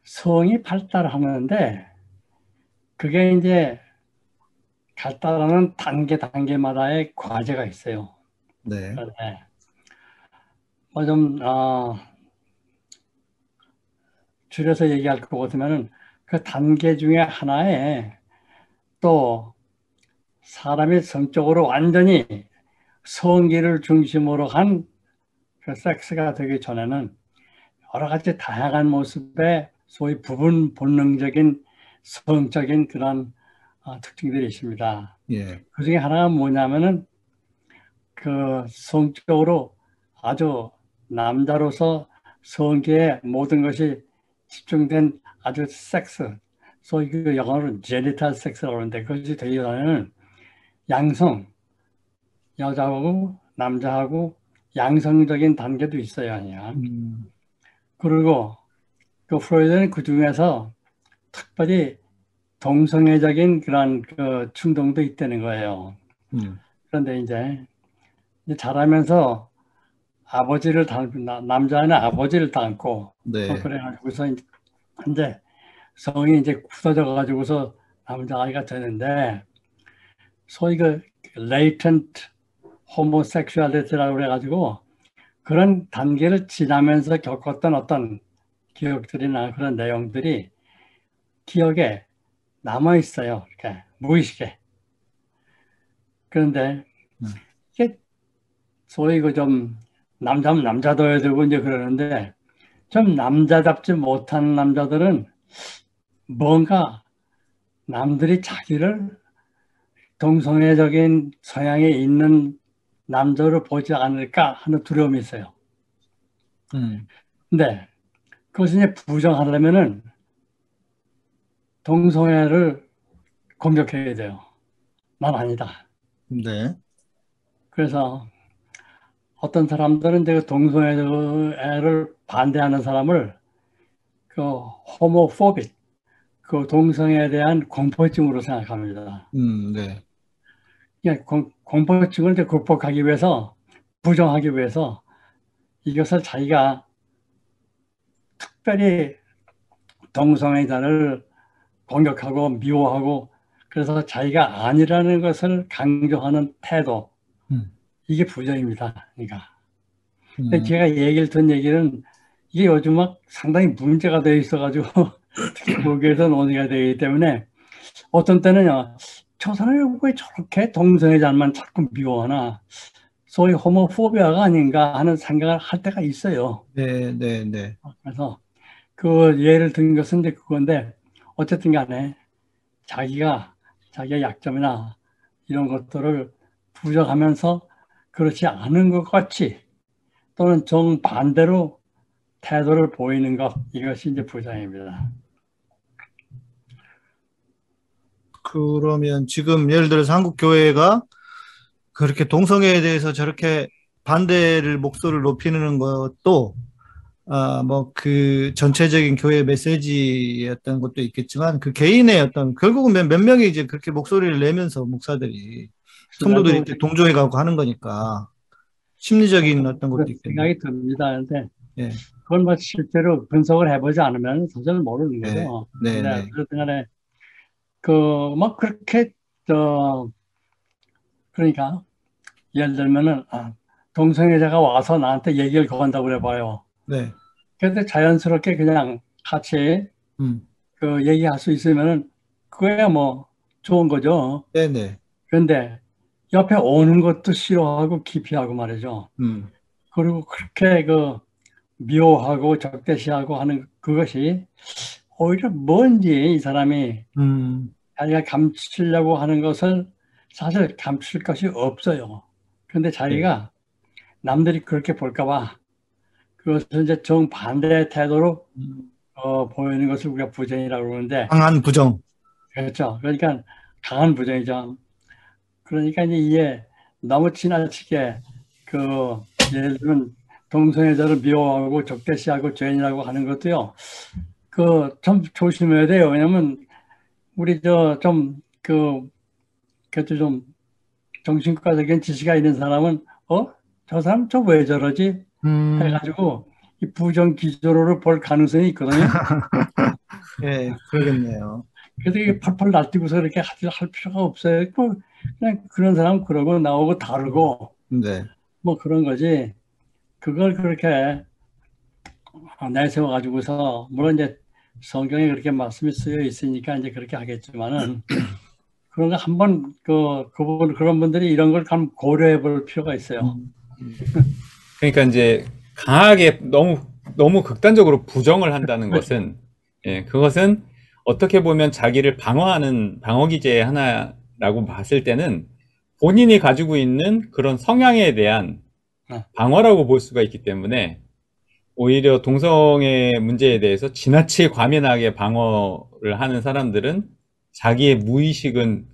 성이 발달하는데 그게 이제 발달하는 단계 단계마다의 과제가 있어요. 네. 네. 뭐좀 어, 줄여서 얘기할 것 같으면은 그 단계 중에 하나에 또 사람이 성적으로 완전히 성기를 중심으로 한 그 섹스가 되기 전에는 여러 가지 다양한 모습의 소위 부분 본능적인 성적인 그런 어, 특징들이 있습니다. 예. 그 중에 하나가 뭐냐면은 그 성적으로 아주 남자로서 성기에 모든 것이 집중된 아주 섹스, 소위 그 영어로 제니탈 섹스라고 하는데 그것이 되기 전에는 양성, 여자하고 남자하고 양성적인 단계도 있어야 하냐. 음, 그리고 그 프로이드는 그 중에서 특별히 동성애적인 그런 그 충동도 있다는 거예요. 음, 그런데 이제, 자라면서 아버지를 닮고 나- 남자는 아버지를 닮고 네. 또 그래가지고서 이제 성이 이제 굳어져 가지고서 남자 아이가 되는데 소위 그 latent homosexuality라고 그래가지고 그런 단계를 지나면서 겪었던 어떤 기억들이나 그런 내용들이 기억에 남아 있어요. 이렇게 무의식에. 그런데 음. 이게 소위 그좀 남자면 남자둬야 되고 이제 그러는데 좀 남자답지 못한 남자들은 뭔가 남들이 자기를 동성애적인 성향이 있는 남자로 보지 않을까 하는 두려움이 있어요. 음, 근데 그것을 이제 부정하려면은 동성애를 공격해야 돼요. 난 아니다. 네. 그래서 어떤 사람들은 그 동성애를 반대하는 사람을 그 호모포빅, 그 동성애에 대한 공포증으로 생각합니다. 음, 네. 그러니까 공, 공포증을 이제 극복하기 위해서 부정하기 위해서 이것을 자기가 특별히 동성애자를 공격하고 미워하고 그래서 자기가 아니라는 것을 강조하는 태도 음. 이게 부정입니다. 그러니까 음, 근데 제가 얘기를 든 얘기는 이게 요즘 막 상당히 문제가 되어 있어가지고 특히 거기에서 논의가 되기 때문에 어떤 때는요 저 사람이 왜 저렇게 동성애자만 자꾸 미워하나 소위 호모포비아가 아닌가 하는 생각을 할 때가 있어요. 네, 네, 네. 그래서 그 예를 든 것은 이제 그건데 어쨌든 간에 자기가 자기의 약점이나 이런 것들을 부정하면서 그렇지 않은 것 같이 또는 정반대로 태도를 보이는 것 이것이 이제 부정입니다. 그러면 지금 예를 들어서 한국 교회가 그렇게 동성애에 대해서 저렇게 반대를 목소리를 높이는 것도 아, 뭐 그 전체적인 교회 메시지였던 것도 있겠지만 그 개인의 어떤 결국은 몇, 몇 명이 이제 그렇게 목소리를 내면서 목사들이 성도들이 이렇게 동조해 가고 하는 거니까 심리적인 어떤 것도 그런 있겠네요. 생각이 듭니다. 근데 예. 그걸 뭐 실제로 분석을 해보지 않으면 사실 모르는 네. 거죠. 네, 네. 어쨌든 간에 그 뭐 그렇게 저 그러니까 예를 들면은 아, 동성애자가 와서 나한테 얘기를 건다고 그래봐요. 네. 그런데 자연스럽게 그냥 같이 음. 그 얘기할 수 있으면은 그거야 뭐 좋은 거죠. 네, 네. 그런데 옆에 오는 것도 싫어하고 기피하고 말이죠. 음. 그리고 그렇게 그 미워하고 적대시하고 하는 그것이 오히려 뭔지 이 사람이 음. 자기가 감추려고 하는 것을 사실 감출 것이 없어요. 그런데 자기가 남들이 그렇게 볼까봐 그것을 이제 정반대의 태도로 어, 보이는 것을 우리가 부정이라고 그러는데 강한 부정. 그렇죠. 그러니까 강한 부정이죠. 그러니까 이제 이게 너무 지나치게 그 예를 들면 동성애자를 미워하고 적대시하고 죄인이라고 하는 것도요. 그좀 조심해야 돼요. 왜냐면 우리 저 좀그 그래도 좀 정신과적인 지식이 있는 사람은 어? 저 사람 저 왜 저러지? 음, 해가지고 이 부정 기조로를 볼 가능성이 있거든요. 예, 그러겠네요. 그래서 이게 펄펄 날뛰고서 이렇게 할, 할 필요가 없어요. 뭐 그냥 그런 사람 그러고 나오고 다르고 네. 뭐 그런 거지. 그걸 그렇게 내세워 가지고서 물론 이제 성경에 그렇게 말씀이 쓰여 있으니까 이제 그렇게 하겠지만은 그런 거 한번 그 그분 그런 분들이 이런 걸 한번 고려해 볼 필요가 있어요. 그러니까 이제 강하게 너무 너무 극단적으로 부정을 한다는 것은 예, 그것은 어떻게 보면 자기를 방어하는 방어 기제 하나라고 봤을 때는 본인이 가지고 있는 그런 성향에 대한 네. 방어라고 볼 수가 있기 때문에 오히려 동성애 문제에 대해서 지나치게 과민하게 방어를 하는 사람들은 자기의 무의식은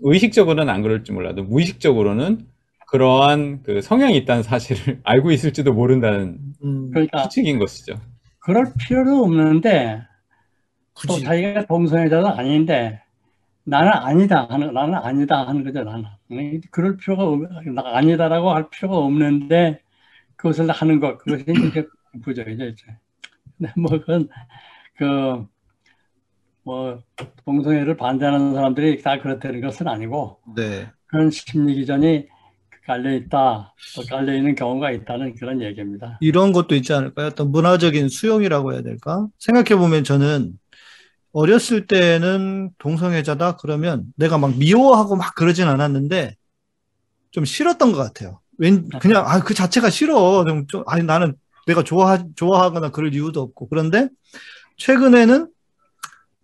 의식적으로는 안 그럴지 몰라도 무의식적으로는 그러한 그 성향이 있다는 사실을 알고 있을지도 모른다는 음, 그러니까 추측인 것이죠. 그럴 필요도 없는데 또 굳이. 자기가 동성애자도 아닌데 나는 아니다 하는 나는 아니다 하는 거죠 나는 음, 그럴 필요가 없나 아니다라고 할 필요가 없는데 그것을 하는 것 그것이 이제 부정이죠 이제 근데 뭐 그건 그뭐 동성애를 반대하는 사람들이 다 그렇다는 것은 아니고 네. 그런 심리 기전이 깔려 있다 또 깔려 있는 경우가 있다는 그런 얘기입니다. 이런 것도 있지 않을까요? 어떤 문화적인 수용이라고 해야 될까? 생각해 보면 저는 어렸을 때는 동성애자다 그러면 내가 막 미워하고 막 그러진 않았는데 좀 싫었던 것 같아요. 왠, 그냥, 아, 그 자체가 싫어. 좀, 좀, 아니, 나는 내가 좋아, 좋아하거나 그럴 이유도 없고. 그런데 최근에는,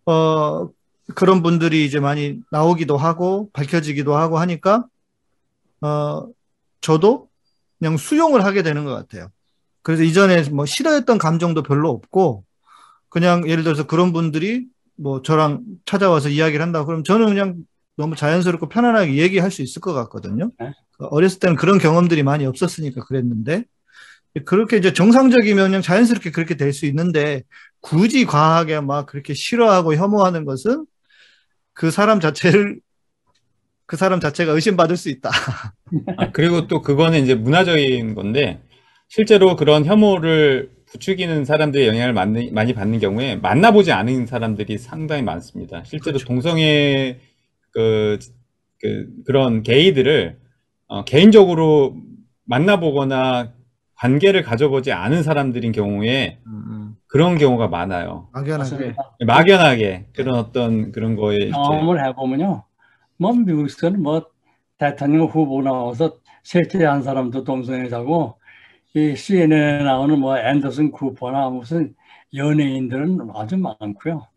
어, 그런 분들이 이제 많이 나오기도 하고 밝혀지기도 하고 하니까, 어, 저도 그냥 수용을 하게 되는 것 같아요. 그래서 이전에 뭐 싫어했던 감정도 별로 없고, 그냥 예를 들어서 그런 분들이 뭐 저랑 찾아와서 이야기를 한다. 그럼 저는 그냥 너무 자연스럽고 편안하게 얘기할 수 있을 것 같거든요. 네. 어렸을 때는 그런 경험들이 많이 없었으니까 그랬는데, 그렇게 이제 정상적이면 그냥 자연스럽게 그렇게 될 수 있는데, 굳이 과하게 막 그렇게 싫어하고 혐오하는 것은 그 사람 자체를, 그 사람 자체가 의심받을 수 있다. 아, 그리고 또 그거는 이제 문화적인 건데 실제로 그런 혐오를 부추기는 사람들의 영향을 많이, 많이 받는 경우에 만나보지 않은 사람들이 상당히 많습니다. 실제로 그렇죠. 동성애 그, 그 그런 게이들을 어, 개인적으로 만나보거나 관계를 가져보지 않은 사람들인 경우에 그런 경우가 많아요. 막연하게. 막연하게 그런 어떤 그런 거에 경험을 해보면요. 뭐 미국에서는 뭐 대통령 후보 나와서 셋째 한 사람도 동성애자고 이 CNN에 나오는 뭐 앤더슨 쿠퍼나 무슨 연예인들은 아주 많고요.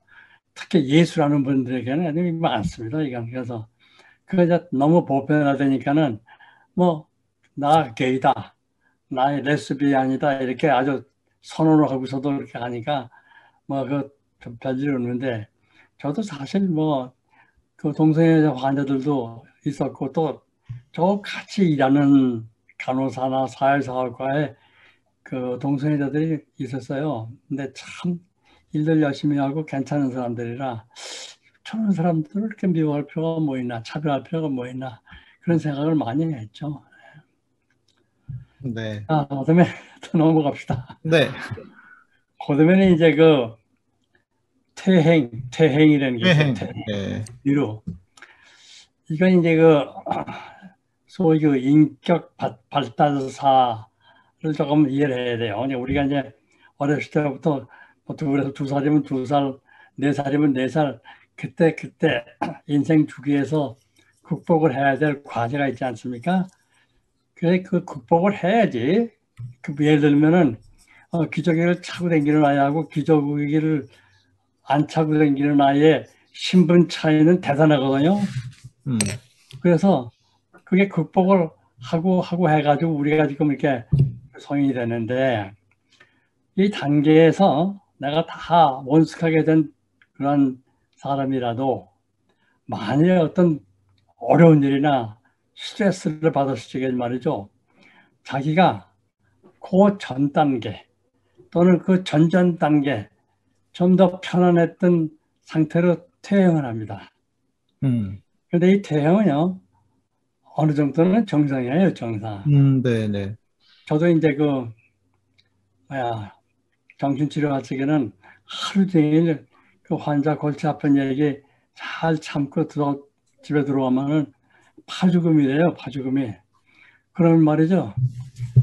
특히 예술하는 분들에게는 아주 많습니다. 이건 그래서 그게 너무 보편화되니까는 뭐 나 게이다, 나 레스비안이다 이렇게 아주 선언을 하고서도 이렇게 하니까 뭐 그 별일 없는데 저도 사실 뭐 그 동성애 환자들도 있었고 또 저 같이 일하는 간호사나 사회사학과에 그 동성애자들이 있었어요. 근데 참 일들 열심히 하고 괜찮은 사람들이라 저런 사람들을 이렇게 미워할 필요가 뭐 있나 차별할 필요가 뭐 있나 그런 생각을 많이 했죠. 네. 아, 그다음에 또 넘어갑시다. 네. 그다음에는 이제 그 퇴행, 퇴행이라는 게. 있어요. 퇴행. 네. 위로. 이건 이제 그 소위 그 인격 발- 발달사를 조금 이해를 해야 돼요. 우리가 이제 어렸을 때부터 뭐 둘에서 두 살이면 두 살, 네 살이면 네 살, 그때 그때 인생 주기에서 극복을 해야 될 과제가 있지 않습니까? 그래 그 극복을 해야지. 그 예를 들면은 어, 기저귀를 차고 다니는 아이하고 기저귀를 안 차고 다니는 아이의 신분 차이는 대단하거든요. 음. 그래서 그게 극복을 하고 하고 해가지고 우리가 지금 이렇게 성인이 되는데 이 단계에서 내가 다 원숙하게 된 그런 사람이라도 만약에 어떤 어려운 일이나 스트레스를 받았을 적에 말이죠. 자기가 그 전 단계 또는 그 전전 단계 좀 더 편안했던 상태로 퇴행을 합니다. 음. 근데 이 퇴행은요, 어느 정도는 정상이에요, 정상. 음, 네, 네. 저도 이제 그, 뭐야, 정신치료 할 적에는 하루 종일 그 환자 골치 아픈 얘기 잘 참고 들어, 집에 들어오면은 파죽음이래요, 파죽음이. 그러면 말이죠.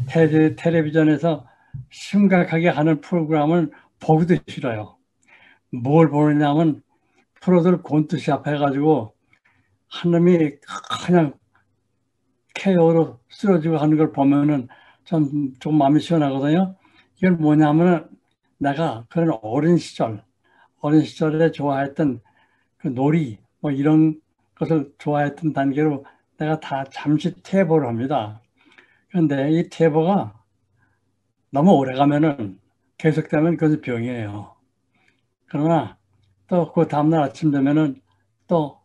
텔레, 텔레비전에서 심각하게 하는 프로그램을 보기도 싫어요. 뭘 보느냐면 프로들 곤투시 앞 해가지고 한 놈이 그냥 KO로 쓰러지고 하는 걸 보면은 좀, 좀 마음이 시원하거든요. 이건 뭐냐면은 내가 그런 어린 시절, 어린 시절에 좋아했던 그 놀이, 뭐 이런 것을 좋아했던 단계로 내가 다 잠시 퇴보를 합니다. 그런데 이 퇴보가 너무 오래 가면은 계속되면 그것은 병이에요. 그러나 또 그 다음날 아침 되면은 또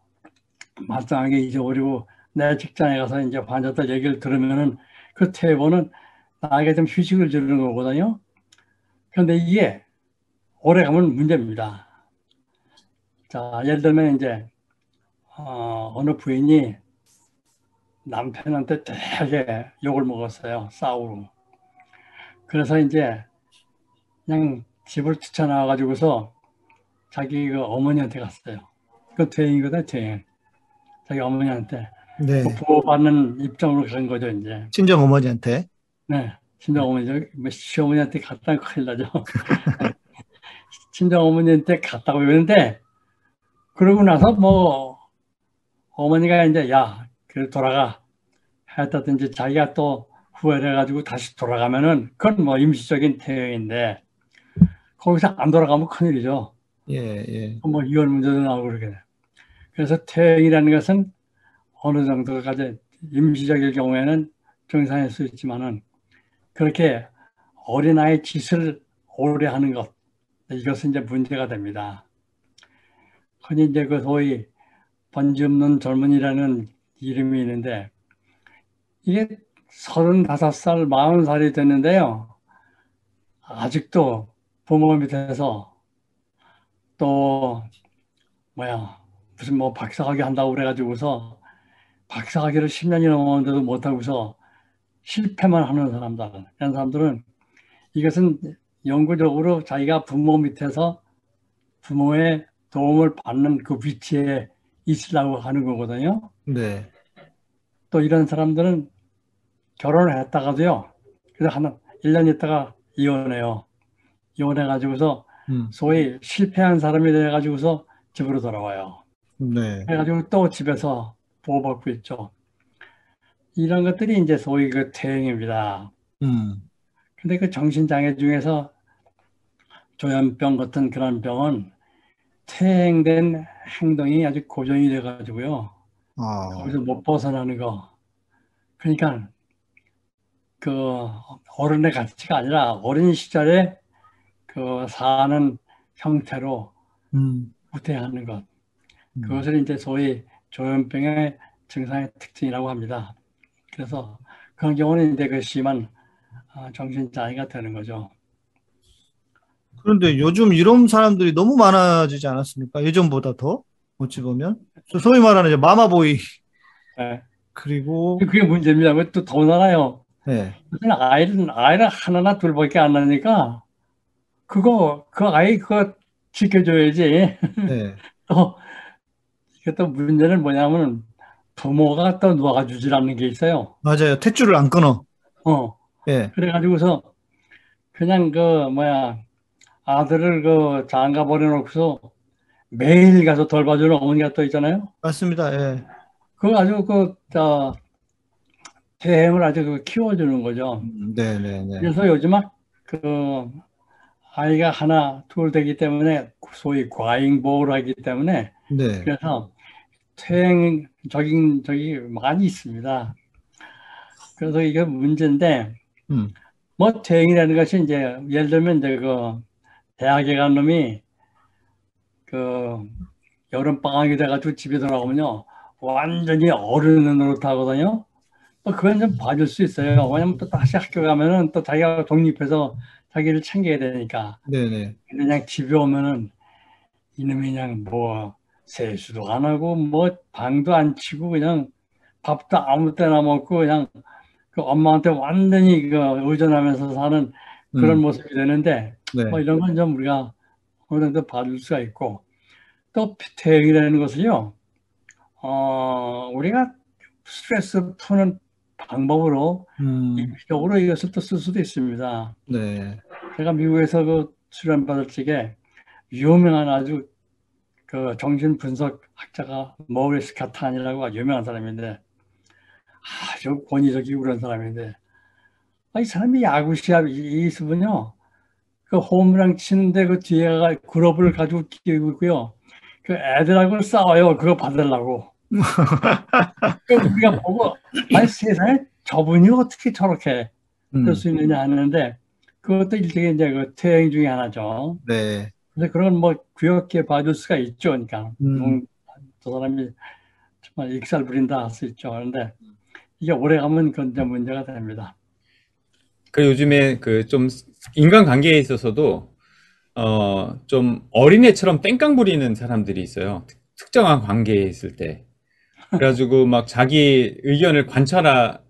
마땅하게 잊어버리고 내 직장에 가서 이제 환자들 얘기를 들으면은 그 퇴보는 나에게 좀 휴식을 주는 거거든요. 그런데 이게 오래 가면 문제입니다. 자, 예를 들면 이제 어, 어느 부인이 남편한테 되게 욕을 먹었어요. 싸우고. 그래서 이제 그냥 집을 뛰쳐나와가지고서 자기 그 어머니한테 갔어요. 그 퇴행이거든, 퇴행. 자기 어머니한테. 네. 그 보호받는 입장으로 간 거죠, 이제. 친정 어머니한테. 네. 친정 어머니, 뭐 시어머니한테 갔다가 큰일 나죠. 친정 어머니한테 갔다고 그러는데, 그러고 나서 뭐, 어머니가 이제, 야, 그래 돌아가. 했다든지 자기가 또 후회를 해가지고 다시 돌아가면은, 그건 뭐 임시적인 퇴행인데, 거기서 안 돌아가면 큰일이죠. 예, 예. 뭐 이혼 문제도 나오고 그러게 돼. 그래서 퇴행이라는 것은 어느 정도까지 임시적일 경우에는 정상일 수 있지만은 그렇게 어린아이 짓을 오래 하는 것 이것은 이제 문제가 됩니다. 흔히 이제 그 소위 번지 없는 젊은이라는 이름이 있는데 이게 35살, 40살이 됐는데요. 아직도 부모 밑에서 또 뭐야 무슨 뭐 박사학위 한다고 그래가지고서 박사학위를 10년이 넘었는데도 못하고서 실패만 하는 사람들 이런 사람들은 이것은 영구적으로 자기가 부모 밑에서 부모의 도움을 받는 그 위치에 있으려고 하는 거거든요. 네. 또 이런 사람들은 결혼을 했다가도요. 그래서 한 1년 있다가 이혼해요. 이혼해 가지고서 음. 소위 실패한 사람이 돼가지고서 집으로 돌아와요. 네. 그래가지고 또 집에서 보호받고 있죠. 이런 것들이 이제 소위 그 퇴행입니다. 음. 근데 그 정신장애 중에서 조현병 같은 그런 병은 퇴행된 행동이 아주 고정이 돼가지고요. 아. 거기서 못 벗어나는 거. 그러니까 그 어른의 가치가 아니라 어린 시절에 그 사는 형태로 음. 후퇴하는 것. 음. 그것을 이제 소위 조현병의 증상의 특징이라고 합니다. 그래서 그런 경우는 이제 그 심한 아, 정신장애가 되는 거죠. 그런데 요즘 이런 사람들이 너무 많아지지 않았습니까? 예전보다 더? 어찌 보면. 소- 소위 말하는 이제 마마보이. 네. 그리고, 그게 문제입니다. 왜 또더 많아요? 네. 아이는 아이를 하나나 둘밖에 안 나니까 그거 그 아이 그거 지켜줘야지. 네. 또 이게 또 문제는 뭐냐면 부모가 또 놓아주질 않는 게 있어요. 맞아요. 탯줄을 안 끊어. 어. 예. 그래가지고서 그냥 그 뭐야 아들을 그 장가 버려놓고서 매일 가서 돌봐주는 어머니가 또 있잖아요. 맞습니다. 예. 그거 아주 그저 퇴행을 아주 그 키워주는 거죠. 음, 네, 네, 네. 그래서 요즘 막그 아이가 하나 둘 되기 때문에 소위 과잉 보호를 하기 때문에 네. 그래서 퇴행적인 적이 많이 있습니다. 그래서 이게 문제인데 음. 뭐 퇴행이라는 것이 이제 예를 들면 이제 그 대학에 간 놈이 그 여름 방학이 돼가지고 집에 돌아오면요 완전히 어른의 노릇하거든요. 또 그건 좀 봐줄 수 있어요. 왜냐면 또 다시 학교 가면은 또 자기가 독립해서 자기를 챙겨야 되니까. 네네. 그냥 집에 오면은 이놈이 그냥 뭐 세수도 안 하고 뭐 방도 안 치고 그냥 밥도 아무 때나 먹고 그냥 그 엄마한테 완전히 그 의존하면서 사는 그런 음. 모습이 되는데 네. 뭐 이런 건 좀 우리가 어느 정도 봐줄 수가 있고 또 퇴행이라는 것을요 어 우리가 스트레스 푸는 방법으로 음. 일시적으로 이것을 또 쓸 수도 있습니다. 네. 제가 미국에서 그 수련 받을 적에 유명한 아주 그 정신 분석 학자가 모리스 카탄이라고 아주 유명한 사람인데 아주 권위적이고 그런 사람인데 아, 이 사람이 야구 시합 이, 이 수분요 그 홈런 치는데 그 뒤에가 그룹을 가지고 끼고 있고요 그 애들하고 싸워요 그거 받으려고 그 우리가 보고 아니 세상에 저분이 어떻게 저렇게 음. 할수 있느냐 하는데 그것도 일종의 이제 그 퇴행 중에 하나죠. 네. 근데 그런 뭐 귀엽게 봐줄 수가 있죠. 그러니까 음. 음, 저 사람이 정말 익살 부린다 할 수 있죠. 그런데 이게 오래 가면 그건 문제가 됩니다. 그 요즘에 그 좀 인간관계에 있어서도 어 좀 어린애처럼 땡깡 부리는 사람들이 있어요. 특- 특정한 관계에 있을 때. 그래가지고 막 자기 의견을 관철하는데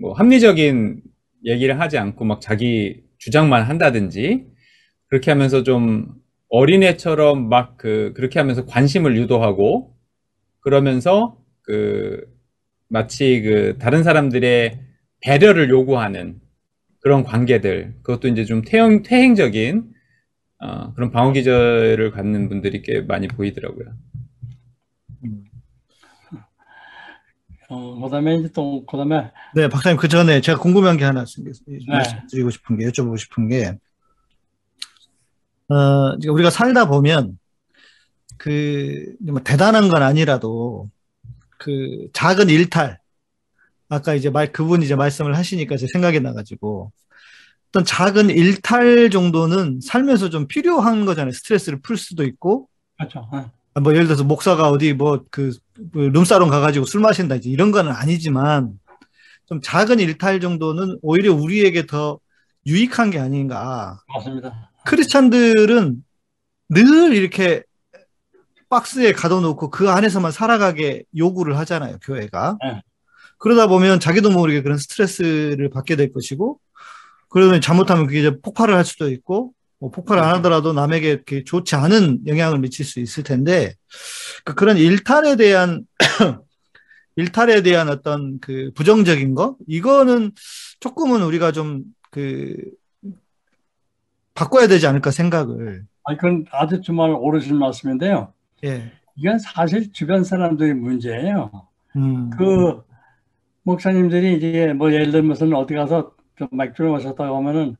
뭐 합리적인 얘기를 하지 않고 막 자기 주장만 한다든지 그렇게 하면서 좀 어린애처럼 막 그 그렇게 하면서 관심을 유도하고 그러면서 그 마치 그 다른 사람들의 배려를 요구하는 그런 관계들, 그것도 이제 좀 퇴행, 퇴행적인 어, 그런 방어 기제를 갖는 분들이 꽤 많이 보이더라고요. 어, 그다음에 이제 또 그다음에 네, 박사님 그 전에 제가 궁금한 게 하나 네. 말씀드리고 싶은 게 여쭤보고 싶은 게 어, 우리가 살다 보면 그뭐 대단한 건 아니라도 그 작은 일탈 아까 이제 말 그분이 이제 말씀을 하시니까 제 생각이 나가지고 어떤 작은 일탈 정도는 살면서 좀 필요한 거잖아요. 스트레스를 풀 수도 있고 그렇죠. 어. 아, 뭐 예를 들어서 목사가 어디 뭐 그 룸사롱 가가지고 술 마신다 이제 이런 거는 아니지만 좀 작은 일탈 정도는 오히려 우리에게 더 유익한 게 아닌가. 맞습니다. 크리스찬들은 늘 이렇게 박스에 가둬놓고 그 안에서만 살아가게 요구를 하잖아요, 교회가. 네. 그러다 보면 자기도 모르게 그런 스트레스를 받게 될 것이고, 그러면 잘못하면 그게 이제 폭발을 할 수도 있고, 뭐 폭발 안 하더라도 남에게 이렇게 좋지 않은 영향을 미칠 수 있을 텐데, 그 그런 일탈에 대한, 일탈에 대한 어떤 그 부정적인 거? 이거는 조금은 우리가 좀 그, 바꿔야 되지 않을까 생각을. 아, 그건 아주 정말 옳으신 말씀인데요. 예. 이건 사실 주변 사람들의 문제예요. 음. 그 목사님들이 이제 뭐 예를 들면서 어디 가서 좀 맥주를 마셨다고 하면은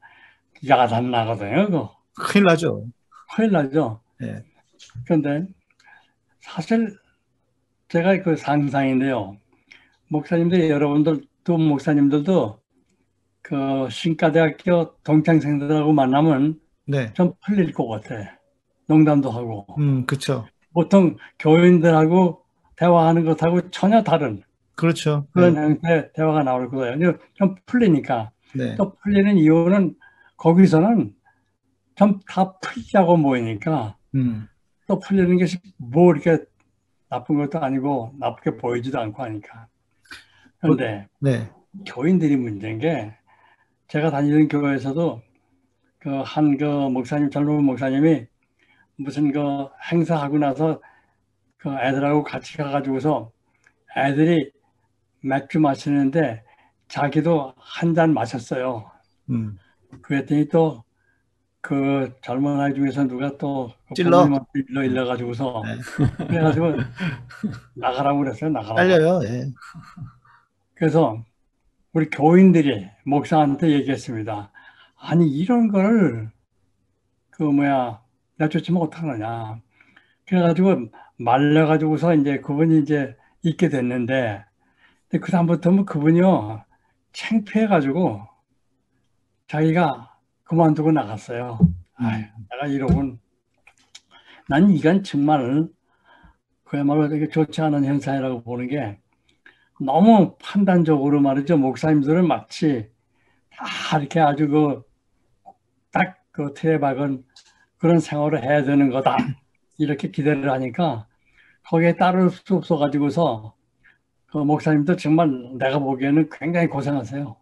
야단 나거든요. 그거. 큰일 나죠. 큰일 나죠. 예. 그런데 사실 제가 그 상상인데요. 목사님들이 여러분들 두 목사님들도 그 신가대학교 동창생들하고 만나면 네. 좀 풀릴 것 같아. 농담도 하고. 음, 그쵸. 보통 교인들하고 대화하는 것하고 전혀 다른 그렇죠. 그런 형태의 대화가 나올 거예요. 근데 좀 풀리니까. 네. 또 풀리는 이유는 거기서는 좀 다 풀자고 모이니까 음, 또 풀리는 것이 뭐 이렇게 나쁜 것도 아니고 나쁘게 보이지도 않고 하니까. 그런데 네. 교인들이 문제인 게 제가 다니던 교회에서도 그한그 목사님 젊은 목사님이 무슨 그 행사하고 나서 그 애들하고 같이 가가지고서 애들이 맥주 마시는데 자기도 한 잔 마셨어요. 음, 그랬더니 또 그 젊은 아이 중에서 누가 또 찔러? 부모님한테 일러 일러 가지고서 네. 그래가지고 나가라고 그랬어요. 나가라고. 딸려요. 예. 그래서 우리 교인들이 목사한테 얘기했습니다. 아니 이런 거를 그 뭐야 내쫓으면 어떡하느냐. 그래가지고 말려가지고서 이제 그분이 이제 있게 됐는데 그 다음부터 뭐 그분이요 창피해가지고 자기가 그만두고 나갔어요. 아유, 내가 이러군. 난 이건 정말 그야말로 되게 좋지 않은 현상이라고 보는 게 너무 판단적으로 말이죠. 목사님들은 마치 다 이렇게 아주 그 딱 그 틀에 박은 그런 생활을 해야 되는 거다. 이렇게 기대를 하니까 거기에 따를 수 없어 가지고서 그 목사님도 정말 내가 보기에는 굉장히 고생하세요.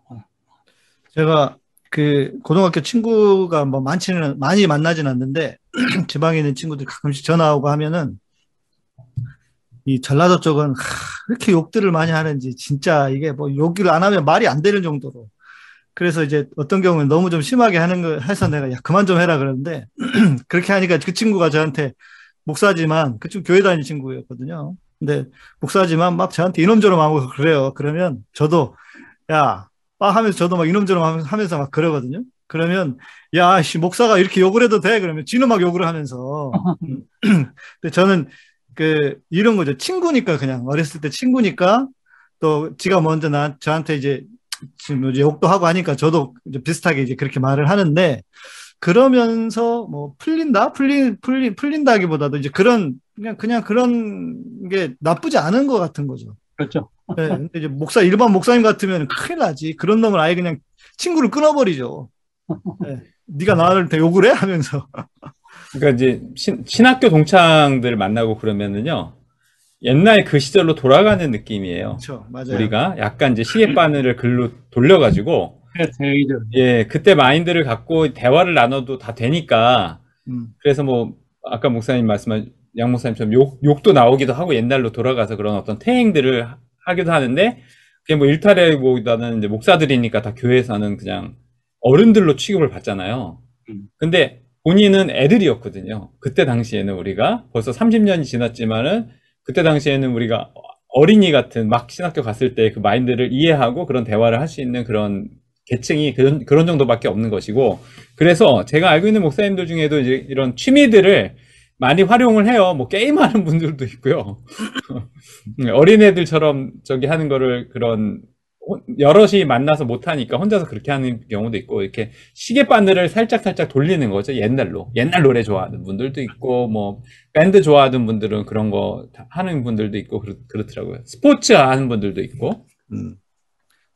제가 그 고등학교 친구가 뭐 많지는 많이 만나진 않는데 지방에 있는 친구들 가끔씩 전화 오고 하면은 이 전라도 쪽은 하, 이렇게 욕들을 많이 하는지 진짜 이게 뭐 욕을 안 하면 말이 안 되는 정도로 그래서 이제 어떤 경우는 너무 좀 심하게 하는 거 해서 내가 야 그만 좀 해라 그러는데 그렇게 하니까 그 친구가 저한테 목사지만 그쪽 교회 다니는 친구였거든요. 근데 목사지만 막 저한테 이놈저놈 하고 그래요. 그러면 저도 야, 빠 하면서 저도 막 이놈저놈 하면서 막 그러거든요. 그러면 야, 씨 목사가 이렇게 욕을 해도 돼? 그러면 지는 막 욕을 하면서. 근데 저는 그 이런 거죠. 친구니까 그냥 어렸을 때 친구니까 또 지가 먼저 나 저한테 이제 지금 이제 욕도 하고 하니까 저도 이제 비슷하게 이제 그렇게 말을 하는데 그러면서 뭐 풀린다 풀린 풀린 풀린다기보다도 이제 그런 그냥 그냥 그런 게 나쁘지 않은 것 같은 거죠. 그렇죠. 네, 근데 이제 목사 일반 목사님 같으면 큰일 나지. 그런 놈을 아예 그냥 친구를 끊어버리죠. 네, 네가 나를 대 욕을 해 하면서. 그러니까 이제 신, 신학교 동창들 만나고 그러면은요. 옛날 그 시절로 돌아가는 느낌이에요. 그렇죠, 맞아요. 우리가 약간 이제 시계 바늘을 글로 돌려가지고 이제 예 그때 마인드를 갖고 대화를 나눠도 다 되니까 음, 그래서 뭐 아까 목사님 말씀한 양 목사님처럼 욕 욕도 나오기도 하고 옛날로 돌아가서 그런 어떤 태행들을 하- 하기도 하는데 그게 뭐 일탈해보다는 이제 목사들이니까 다 교회에서는 그냥 어른들로 취급을 받잖아요. 음. 근데 본인은 애들이었거든요. 그때 당시에는 우리가 벌써 30년이 지났지만은 그때 당시에는 우리가 어린이 같은 막 신학교 갔을 때 그 마인드를 이해하고 그런 대화를 할 수 있는 그런 계층이 그런, 그런 정도밖에 없는 것이고 그래서 제가 알고 있는 목사님들 중에도 이제 이런 취미들을 많이 활용을 해요. 뭐 게임하는 분들도 있고요. 어린애들처럼 저기 하는 거를 그런 혼- 여럿이 만나서 못하니까 혼자서 그렇게 하는 경우도 있고 이렇게 시계 바늘을 살짝 살짝 돌리는 거죠 옛날로 옛날 노래 좋아하는 분들도 있고 뭐 밴드 좋아하는 분들은 그런 거다 하는 분들도 있고 그렇, 그렇더라고요 스포츠 하는 분들도 있고 음.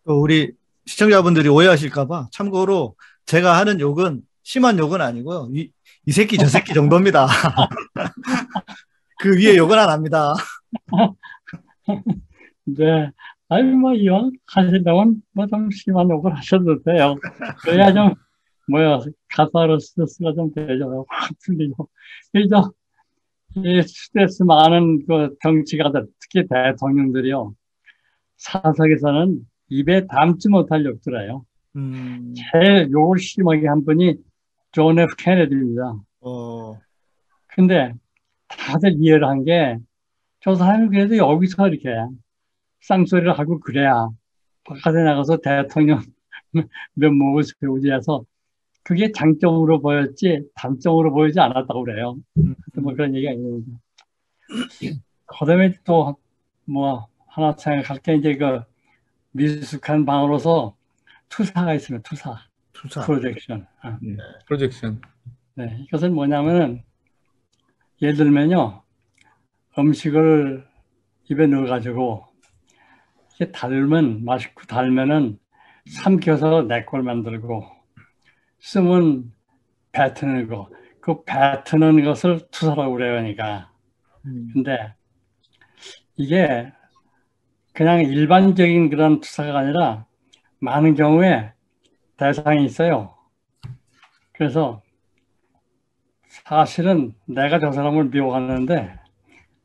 또 우리 시청자분들이 오해하실까봐 참고로 제가 하는 욕은 심한 욕은 아니고요. 이, 이 새끼 저 새끼 정도입니다. 그 위에 욕은 안 합니다. 이제 아유 뭐 이왕 하시려면 뭐 좀 심한 욕을 하셔도 돼요. 그래야 좀 뭐야 카타르시스가 좀 되죠. 확 풀리고. 그죠? 이 스트레스 많은 그 정치가들 특히 대통령들이요 사석에서는 입에 담지 못할 욕들 해요. 음, 제일 욕을 심하게 한 분이 존 F 케네디입니다. 어, 근데 다들 이해를 한 게 저 사람이 그래도 여기서 이렇게 쌍소리를 하고 그래야 바깥에 나가서 대통령 면목을 세우지 해서 그게 장점으로 보였지 단점으로 보이지 않았다고 그래요. 뭐 그런 얘기가 있는데. 그 다음에 또 뭐 하나 생각할 게 이제 그 미숙한 방으로서 투사가 있으면 투사, 투사. 프로젝션. 아. 프로젝션 네, 이것은 뭐냐면은 예를 들면요 음식을 입에 넣어가지고 이렇게 달면 맛있고 달면은 삼켜서 내걸 만들고 쓰면 뱉는 거, 그 뱉는 것을 투사라고 그래요, 그러니까. 음, 근데 이게 그냥 일반적인 그런 투사가 아니라 많은 경우에 대상이 있어요. 그래서 사실은 내가 저 사람을 미워하는데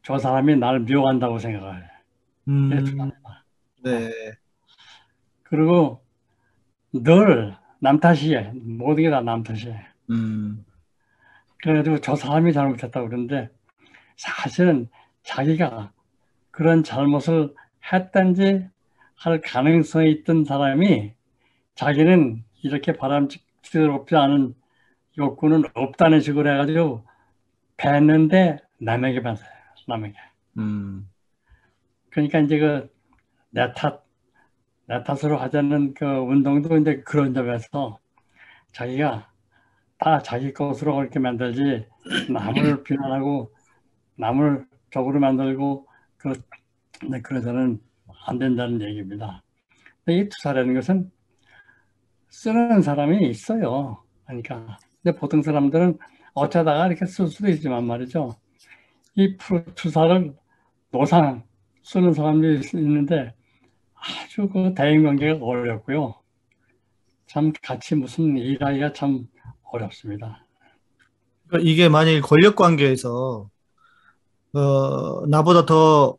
저 사람이 나를 미워한다고 생각을 해. 음, 네. 그리고 늘 남 탓이에 모든 게 다 남 탓이에. 음, 그래가지고 저 사람이 잘못했다고 그러는데 사실은 자기가 그런 잘못을 했던지 할 가능성이 있던 사람이 자기는 이렇게 바람직스럽지 않은 욕구는 없다는 식으로 해가지고 뱉는데 남에게 받아요. 남에게. 음. 그러니까 이제 그 내 탓, 내 탓으로 하자는 그 운동도 이제 그런 점에서 자기가 다 자기 것으로 그렇게 만들지 남을 비난하고 남을 적으로 만들고 그 네, 그러서는 안 된다는 얘기입니다. 이 투사라는 것은 쓰는 사람이 있어요. 그러니까 근데 보통 사람들은 어쩌다가 이렇게 쓸 수도 있지만 말이죠. 이 프로- 투사를 노상 쓰는 사람들이 있는데 아주 그 대인관계가 어렵고요. 참 같이 무슨 일하기가 참 어렵습니다. 그러니까 이게 만일 권력 관계에서 어, 나보다 더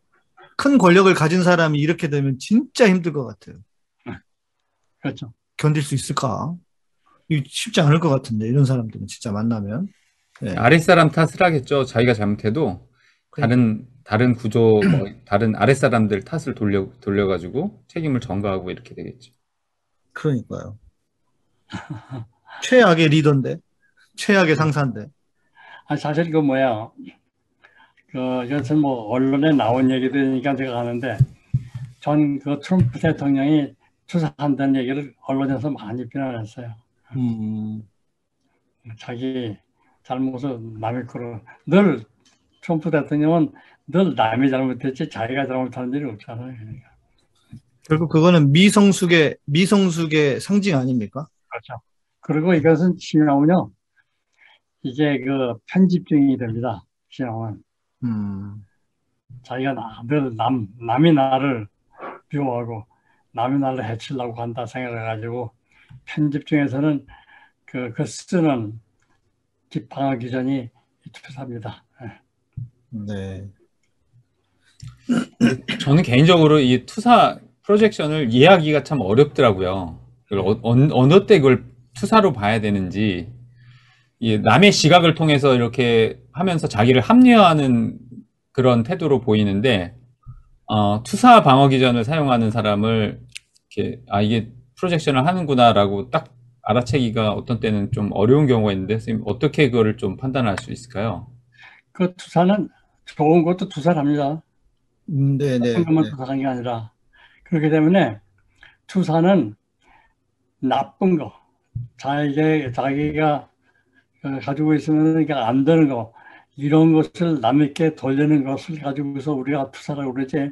큰 권력을 가진 사람이 이렇게 되면 진짜 힘들 것 같아요. 그렇죠. 견딜 수 있을까? 이 쉽지 않을 것 같은데 이런 사람들은 진짜 만나면. 네. 아랫사람 탓을 하겠죠. 자기가 잘못해도 다른 다른 구조 뭐 다른 아랫사람들 탓을 돌려 돌려 가지고 책임을 전가하고 이렇게 되겠죠. 그러니까요. 최악의 리더인데, 최악의 상사인데. 아, 사실 그 뭐야, 그 이것은 뭐 언론에 나온 얘기들이니까 제가 하는데 전 그 트럼프 대통령이 투사한다는 얘기를 언론에서 많이 비난했어요. 음, 자기 잘못을 남의 거로 늘 트럼프 대통령은 늘 남이 잘못했지 자기가 잘못하는 일이 없잖아요. 그러니까. 결국 그거는 미성숙의 미성숙의 상징 아닙니까? 그렇죠. 그리고 이것은 신앙은요, 이게 그 편집증이 됩니다. 신앙은. 음, 자기가 늘 남, 남이 나를 비호하고 남이 나를 해치려고 한다 생각해가지고 편집 중에서는 그, 그 쓰는 기- 방어 기전이 투사입니다. 예. 네. 저는 개인적으로 이 투사 프로젝션을 이해하기가 참 어렵더라고요. 어, 어느, 어느 때 그걸 투사로 봐야 되는지, 이 남의 시각을 통해서 이렇게 하면서 자기를 합리화하는 그런 태도로 보이는데, 어, 투사 방어 기전을 사용하는 사람을, 이렇게, 아, 이게 프로젝션을 하는구나라고 딱 알아채기가 어떤 때는 좀 어려운 경우가 있는데, 선생님, 어떻게 그거를 좀 판단할 수 있을까요? 그 투사는 좋은 것도 투사랍니다. 음, 네, 네. 네. 투사한 게 아니라 그렇기 때문에 투사는 나쁜 거 자기가 자기가 어, 가지고 있으면 그러니까 안 되는 거 이런 것을 남에게 돌리는 것을 가지고서 우리가 투사라고 그러지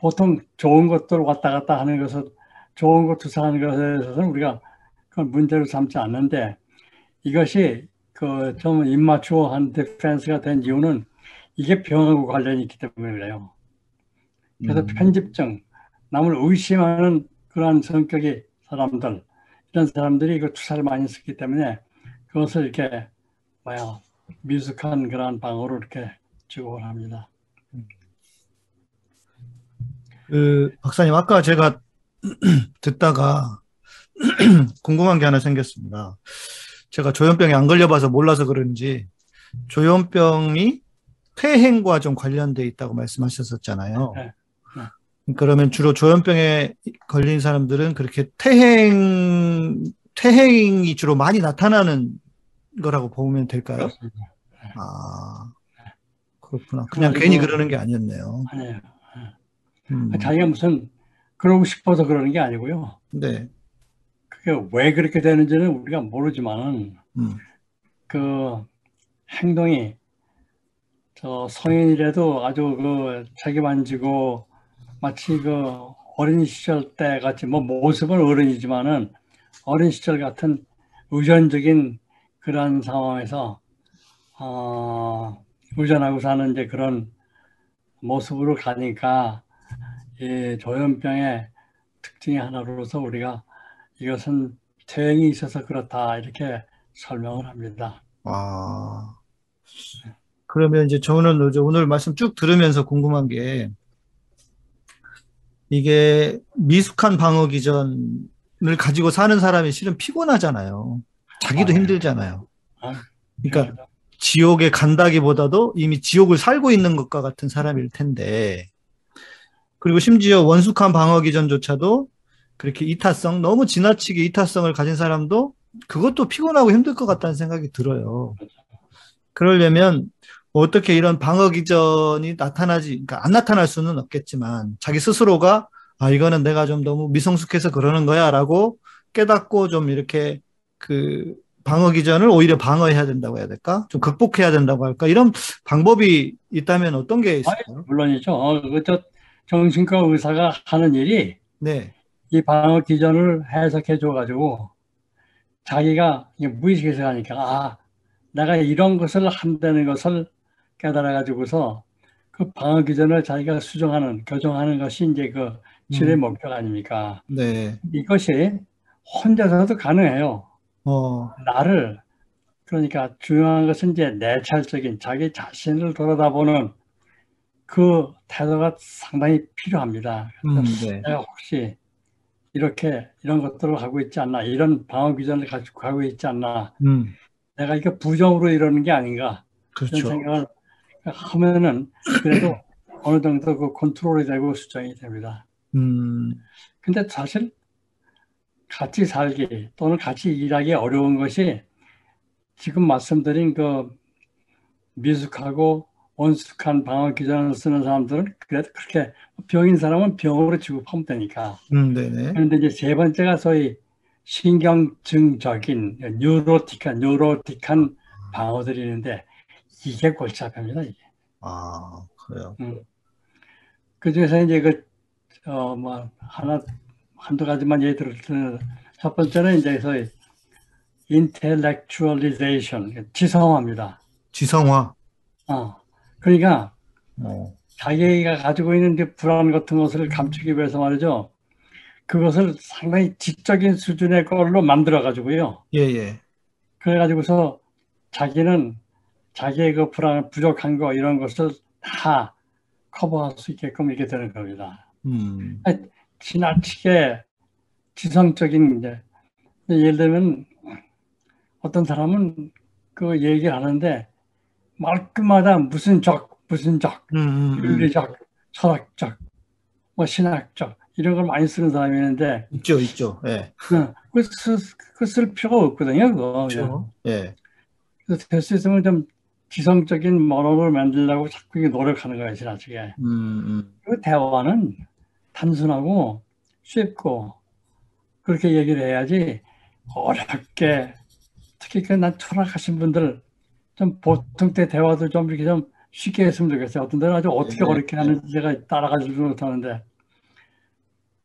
보통 좋은 것들 왔다 갔다 하는 것을 좋은 것 투사하는 것에 있어서는 우리가 그걸 문제로 삼지 않는데 이것이 그 좀 입맞추어한 디펜스가 된 이유는 이게 병하고 관련이 있기 때문에 그래요. 그래서 음. 편집증, 남을 의심하는 그러한 성격의 사람들, 이런 사람들이 그 투사를 많이 쓰기 때문에 그것을 이렇게 뭐야 미숙한 그러한 방어로 이렇게 지급을 합니다. 그 박사님 아까 제가 듣다가 궁금한 게 하나 생겼습니다. 제가 조현병에 안 걸려봐서 몰라서 그런지 조현병이 폐행과 좀 관련돼 있다고 말씀하셨었잖아요. 네, 그러면 주로 조현병에 걸린 사람들은 그렇게 퇴행 퇴행이 주로 많이 나타나는 거라고 보면 될까요? 그렇습니다. 아 그렇구나. 그냥 그리고- 괜히 그러는 게 아니었네요. 아니에요. 음, 자기가 무슨 그러고 싶어서 그러는 게 아니고요. 네. 그게 왜 그렇게 되는지는 우리가 모르지만은 음, 그 행동이 저 성인이라도 아주 그 자기 만지고 마치 그 어린 시절 때 같이 뭐 모습은 어른이지만은 어린 시절 같은 의존적인 그런 상황에서 어, 의존하고 사는 이제 그런 모습으로 가니까 이 조현병의 특징의 하나로서 우리가 이것은 퇴행이 있어서 그렇다 이렇게 설명을 합니다. 아. 그러면 이제 저는 이제 오늘 말씀 쭉 들으면서 궁금한 게 이게 미숙한 방어 기전을 가지고 사는 사람이 실은 피곤하잖아요. 자기도 아, 네. 힘들잖아요. 아, 그러니까 지옥에 간다기보다도 이미 지옥을 살고 있는 것과 같은 사람일 텐데, 그리고 심지어 원숙한 방어 기전조차도 그렇게 이타성, 너무 지나치게 이타성을 가진 사람도 그것도 피곤하고 힘들 것 같다는 생각이 들어요. 그러려면 어떻게 이런 방어 기전이 나타나지, 그러니까 안 나타날 수는 없겠지만 자기 스스로가 아, 이거는 내가 좀 너무 미성숙해서 그러는 거야 라고 깨닫고 좀 이렇게 그 방어 기전을 오히려 방어해야 된다고 해야 될까? 좀 극복해야 된다고 할까? 이런 방법이 있다면 어떤 게 있을까요? 물론이죠. 어, 그저 정신과 의사가 하는 일이 네. 이 방어 기전을 해석해 줘가지고 자기가 무의식에서 하니까 아 내가 이런 것을 한다는 것을 깨달아가지고서 그 방어 기전을 자기가 수정하는 교정하는 것이 이제 그 치료의 음. 목표가 아닙니까? 네. 이것이 혼자서도 가능해요. 어, 나를 그러니까 중요한 것은 이제 내찰적인 자기 자신을 돌아다보는 그 태도가 상당히 필요합니다. 음, 네. 내가 혹시 이렇게 이런 것들을 하고 있지 않나 이런 방어 기전을 가지고 가고 있지 않나 음, 내가 이게 부정으로 이러는 게 아닌가 이런 그렇죠. 생각을 하면은 그래도 어느 정도 그 컨트롤이 되고 수정이 됩니다. 음, 근데 사실 같이 살기 또는 같이 일하기 어려운 것이 지금 말씀드린 그 미숙하고 원숙한 방어 기전을 쓰는 사람들은 그래도 그렇게 병인 사람은 병으로 취급하면 되니까. 음, 네네. 그런데 이제 세 번째가 소위 신경증적인 뉴로틱한 뉴로틱한 방어들이 있는데 이게 골치 아픕니다. 이게. 아, 그래요. 그 중에서 이제 그, 어, 뭐, 하나, 한두 가지만 예를 들었을 첫 번째는 이제 소위 intellectualization, 지성화입니다. 지성화. 어. 그러니까 어, 자기가 가지고 있는 그 불안 같은 것을 감추기 위해서 말이죠. 그것을 상당히 지적인 수준의 걸로 만들어 가지고요. 예, 예. 그래 가지고서 자기는 자기의 그 불안, 부족한 거 이런 것을 다 커버할 수 있게끔 이렇게 되는 겁니다. 음, 지나치게 지성적인 이제 예를 들면 어떤 사람은 그 얘기를 하는데 말끝마다 무슨 적, 무슨 적, 음, 음, 음. 윤리적, 철학적, 뭐 신학적 이런 걸 많이 쓰는 사람이 있는데 있죠, 있죠. 예. 그쓸 필요가 없거든요. 그거. 그렇죠. 예. 그래서 될 수 있으면 좀 지성적인 언어를 만들려고 자꾸 노력하는 거예요, 지나치게. 음, 음. 그 대화는 단순하고 쉽고 그렇게 얘기를 해야지 어렵게 특히 그난 철학하신 분들 좀 보통 때 대화도 좀 이렇게 좀 쉽게 했으면 좋겠어요. 어떤 데는 아주 어떻게 네. 어렵게 하는지 제가 따라가지도 못하는데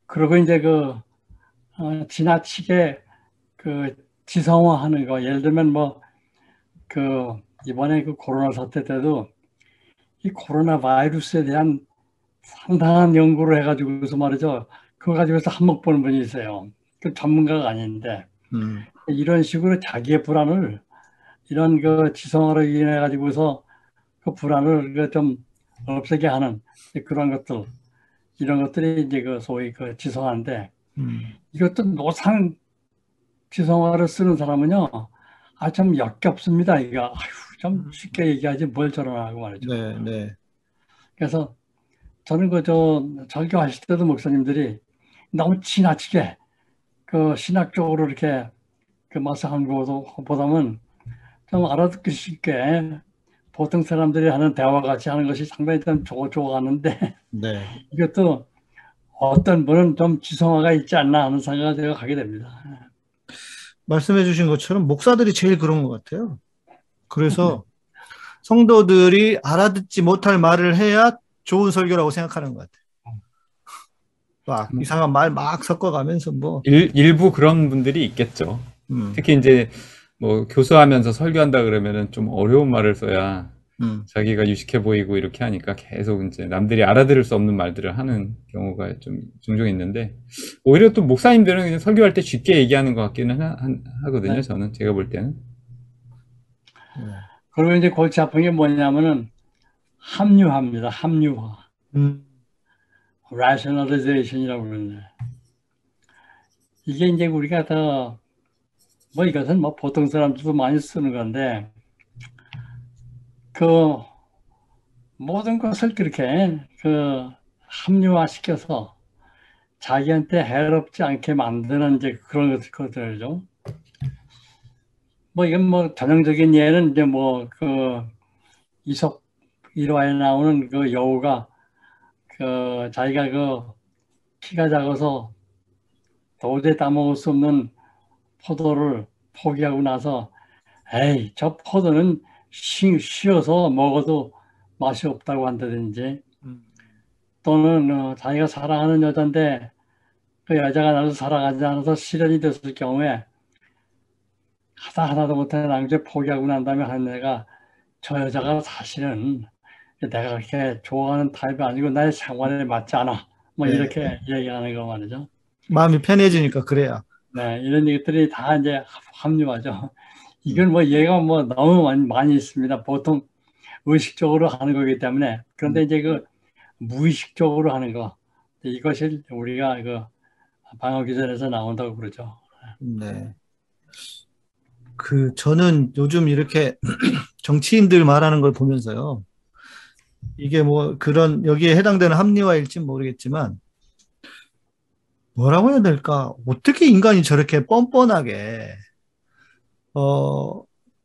그리고 이제 그 어, 지나치게 그 지성화하는 거 예를 들면 뭐 그 이번에 그 코로나 사태 때도 이 코로나 바이러스에 대한 상당한 연구를 해가지고서 말이죠. 그거 가지고서 한몫 보는 분이 있어요. 그 전문가가 아닌데 음, 이런 식으로 자기의 불안을 이런 그 지성으로 인해 가지고서 그 불안을 그 좀 없애게 하는 그런 것들 이런 것들이 이제 그 소위 그 지성화인데 음. 이것도 노상 지성화를 쓰는 사람은요 아좀 역겹습니다 이거 아휴 좀 쉽게 얘기하지 뭘 저러나고 말이죠. 네, 네. 그래서 저는 그저 설교하실 때도 목사님들이 너무 지나치게 그 신학적으로 이렇게 그 말씀하는 것보다는 좀 알아듣기 쉽게 보통 사람들이 하는 대화 같이 하는 것이 상당히 좀 좋아 좋아하는데 네. 이것도 어떤 분은 좀 지성화가 있지 않나 하는 생각을 제가 가게 됩니다. 말씀해 주신 것처럼 목사들이 제일 그런 것 같아요. 그래서 성도들이 알아듣지 못할 말을 해야 좋은 설교라고 생각하는 것 같아요. 막 이상한 말 막 섞어가면서 뭐, 일, 일부 그런 분들이 있겠죠. 음, 특히 이제 뭐 교수하면서 설교한다 그러면은 좀 어려운 말을 써야 음, 자기가 유식해 보이고 이렇게 하니까 계속 이제 남들이 알아들을 수 없는 말들을 하는 경우가 좀 종종 있는데 오히려 또 목사님들은 그냥 설교할 때 쉽게 얘기하는 것 같기는 하, 거든요 네. 저는 제가 볼 때는 그리고 이제 골치 아픈 게 뭐냐면은 합리화입니다. 합리화. 음, rationalization이라고 그러는데 이게 이제 우리가 더 뭐 이것은 뭐 보통 사람들도 많이 쓰는 건데 그 모든 것을 그렇게 그 합리화 시켜서 자기한테 해롭지 않게 만드는 이제 그런 것- 것들이죠. 뭐 이건 뭐 전형적인 예는 이제 뭐 그 이솝 일화에 나오는 그 여우가 그 자기가 그 키가 작아서 도저히 따먹을 수 없는 포도를 포기하고 나서 에이 저 포도는 시, 쉬어서 먹어도 맛이 없다고 한다든지 음. 또는 어, 자기가 사랑하는 여자인데 그 여자가 나를 사랑하지 않아서 실현이 됐을 경우에 하다 하나도 못하는 남자 포기하고 난 다음에 하는 애가 저 여자가 사실은 내가 그렇게 좋아하는 타입이 아니고 나의 생활에 맞지 않아 뭐 네. 이렇게 얘기하는 거 말이죠. 마음이 편해지니까 그래야. 네, 이런 얘기들이 다 이제 합- 합리화죠. 이건 뭐 얘가 뭐 너무 많이, 많이 있습니다. 보통 의식적으로 하는 거기 때문에. 그런데 이제 그 무의식적으로 하는 거. 이것이 우리가 그 방어 기전에서 나온다고 그러죠. 네. 그 저는 요즘 이렇게 정치인들 말하는 걸 보면서요. 이게 뭐 그런 여기에 해당되는 합리화일지 모르겠지만 뭐라고 해야 될까? 어떻게 인간이 저렇게 뻔뻔하게 어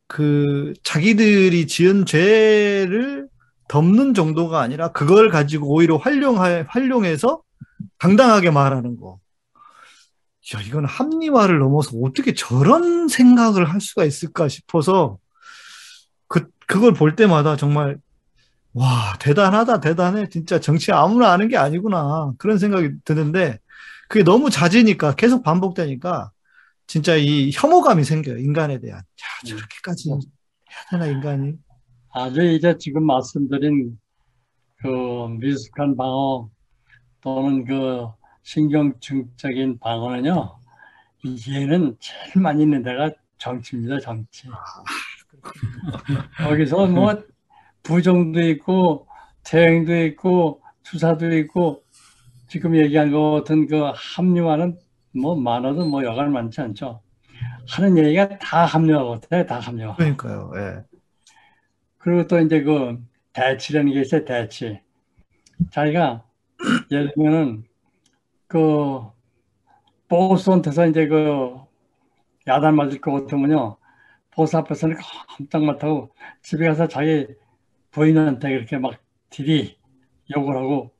그 자기들이 지은 죄를 덮는 정도가 아니라 그걸 가지고 오히려 활용할 활용해서 당당하게 말하는 거. 야, 이건 합리화를 넘어서 어떻게 저런 생각을 할 수가 있을까 싶어서 그, 그걸 볼 때마다 정말 와, 대단하다, 대단해. 진짜 정치 아무나 아는 게 아니구나. 그런 생각이 드는데 그게 너무 잦으니까 계속 반복되니까 진짜 이 혐오감이 생겨요. 인간에 대한. 야, 저렇게까지 해야 되나, 인간이. 아주 이제 지금 말씀드린 그 미숙한 방어 또는 그 신경증적인 방어는요, 얘는 제일 많이 있는 데가 정치입니다, 정치. 거기서 뭐 부정도 있고, 퇴행도 있고, 투사도 있고, 지금 얘기한 것 같은 그 합리화는 뭐 많아도 뭐 여간 많지 않죠. 하는 얘기가 다 합리화 같아요, 다 합리화. 그러니까요. 예. 그리고 또 이제 그 대치라는 게 있어요, 대치. 자기가 예를 들면은 그 보스한테서 이제 그 야단 맞을 것 같으면요. 보스 앞에서는 깜짝 못하고 집에 가서 자기 부인한테 그렇게 막 딜이 욕을 하고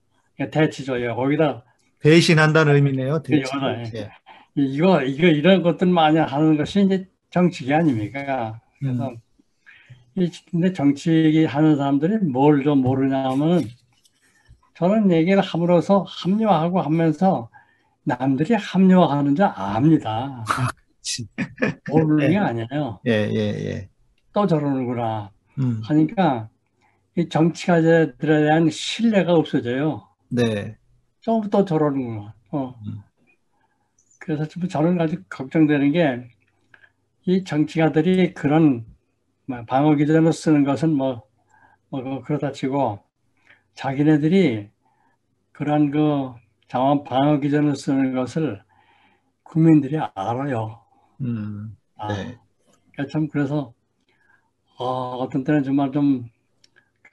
대치 줘요. 거기다 배신한다는 의미네요. 대치. 이거는, 예. 이거 이거 이런 것들 많이 하는 것이 이제 정치기 아닙니까? 그래서 음. 이 근데 정치 하는 사람들이 뭘 좀 모르냐면은 저런 얘기를 함으로써 합리화하고 하면서 남들이 합리화하는 줄 압니다. 치. 모르는 게 아니에요. 예, 예, 예. 또 저러는구나 음. 하니까 이 정치가들에 대한 신뢰가 없어져요. 네. 좀또 저러는구나. 어. 음. 그래서 좀 저는 아주 걱정되는 게 이 정치가들이 그런 뭐 방어 기전을 쓰는 것은 뭐, 뭐 그렇다 치고 자기네들이 그런 그 장원 방어 기전을 쓰는 것을 국민들이 알아요. 음. 아, 네. 그러니까 참 그래서 어, 어떤 때는 정말 좀그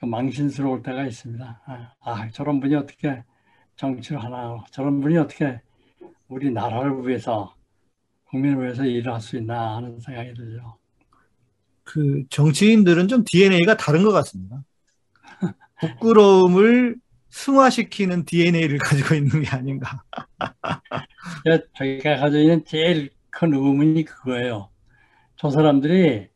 망신스러울 때가 있습니다. 아, 아, 저런 분이 어떻게 정치를 하나, 저런 분이 어떻게 우리 나라를 위해서 국민을 위해서 일을 할 수 있나 하는 생각이 들죠. 그 정치인들은 좀 DNA가 다른 것 같습니다. 부끄러움을 승화시키는 DNA를 가지고 있는 게 아닌가. 제가 저희가 가지고 있는 제일 큰 의문이 그거예요. 저 사람들이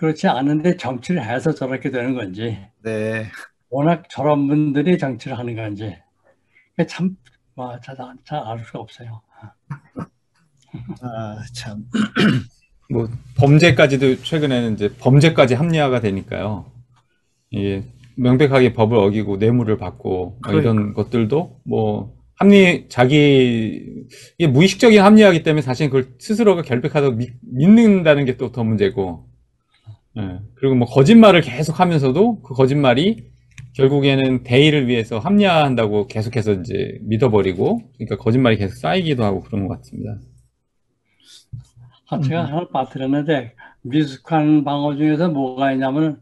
그렇지 않은데 정치를 해서 저렇게 되는 건지, 네. 워낙 저런 분들이 정치를 하는 건지, 참, 와, 잘, 잘알 수가 없어요. 아, 참. 뭐 범죄까지도 최근에는 이제 범죄까지 합리화가 되니까요. 예, 명백하게 법을 어기고 뇌물을 받고 뭐 이런 것들도 뭐 합리 자기 이게 무의식적인 합리화이기 때문에 사실 그걸 스스로가 결백하다고 믿, 믿는다는 게 또 더 문제고. 예, 그리고 뭐 거짓말을 계속 하면서도 그 거짓말이 결국에는 대의를 위해서 합리화한다고 계속해서 이제 믿어버리고 그러니까 거짓말이 계속 쌓이기도 하고 그런 것 같습니다. 아, 제가 하나 빠뜨렸는데 미숙한 방어 중에서 뭐가 있냐면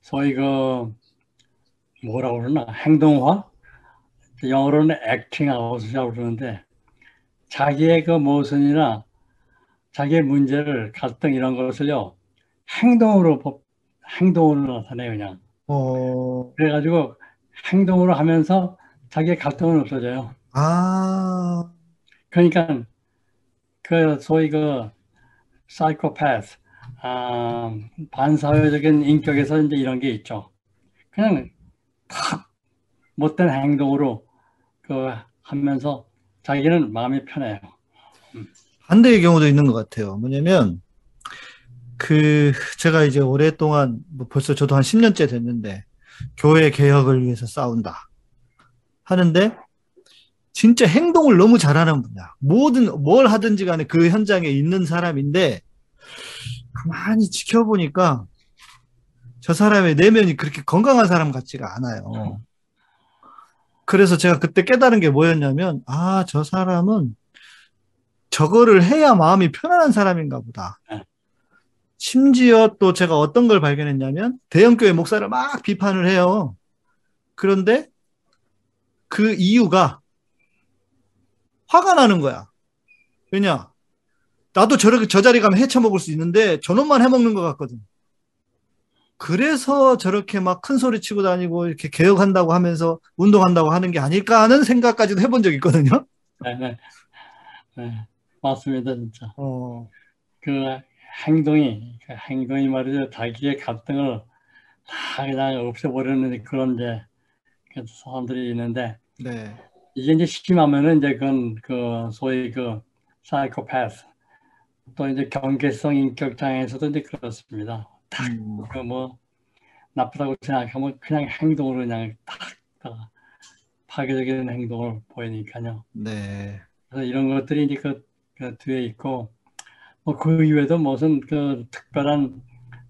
소위 그 뭐라고 그러나? 행동화? 영어로는 액팅아웃이라고 그러는데 자기의 그 모순이나 자기의 문제를 갈등 이런 것을요 행동으로 법- 행동으로 나타내요 그냥 어, 그래가지고 행동으로 하면서 자기의 갈등은 없어져요. 아, 그러니까 그 소위 그 사이코패스 아, 반사회적인 인격에서 이제 이런 게 있죠. 그냥 탁 못된 행동으로 그 하면서 자기는 마음이 편해요. 반대의 경우도 있는 것 같아요. 뭐냐면, 그, 제가 이제 오랫동안, 뭐 벌써 저도 한 10년째 됐는데, 교회 개혁을 위해서 싸운다. 하는데, 진짜 행동을 너무 잘하는 분이야. 뭐든, 뭘 하든지 간에 그 현장에 있는 사람인데, 가만히 지켜보니까, 저 사람의 내면이 그렇게 건강한 사람 같지가 않아요. 그래서 제가 그때 깨달은 게 뭐였냐면, 아, 저 사람은 저거를 해야 마음이 편안한 사람인가 보다. 네. 심지어 또 제가 어떤 걸 발견했냐면, 대형교회 목사를 막 비판을 해요. 그런데 그 이유가 화가 나는 거야. 왜냐? 나도 저렇게 저 자리 가면 헤쳐먹을 수 있는데 저놈만 해먹는 것 같거든. 그래서 저렇게 막 큰 소리 치고 다니고 이렇게 개혁한다고 하면서 운동한다고 하는 게 아닐까 하는 생각까지도 해본 적이 있거든요. 네, 네. 네, 맞습니다, 진짜. 어, 그 행동이, 그 행동이 말이죠. 자기의 갈등을 다 그냥 없애버리는 그런 이제 그 사람들이 있는데, 네. 이게 이제 심하면은 이제 그건 그 소위 그 사이코패스, 또 이제 경계성 인격 장애에서도 이제 그렇습니다. 음, 그뭐 나쁘다고 생각하면 그냥 행동으로 그냥 탁, 탁 파괴적인 행동을 보이니까요. 네. 그래서 이런 것들이 이제 그, 그 뒤에 있고 뭐 그 이외에도 무슨 그 특별한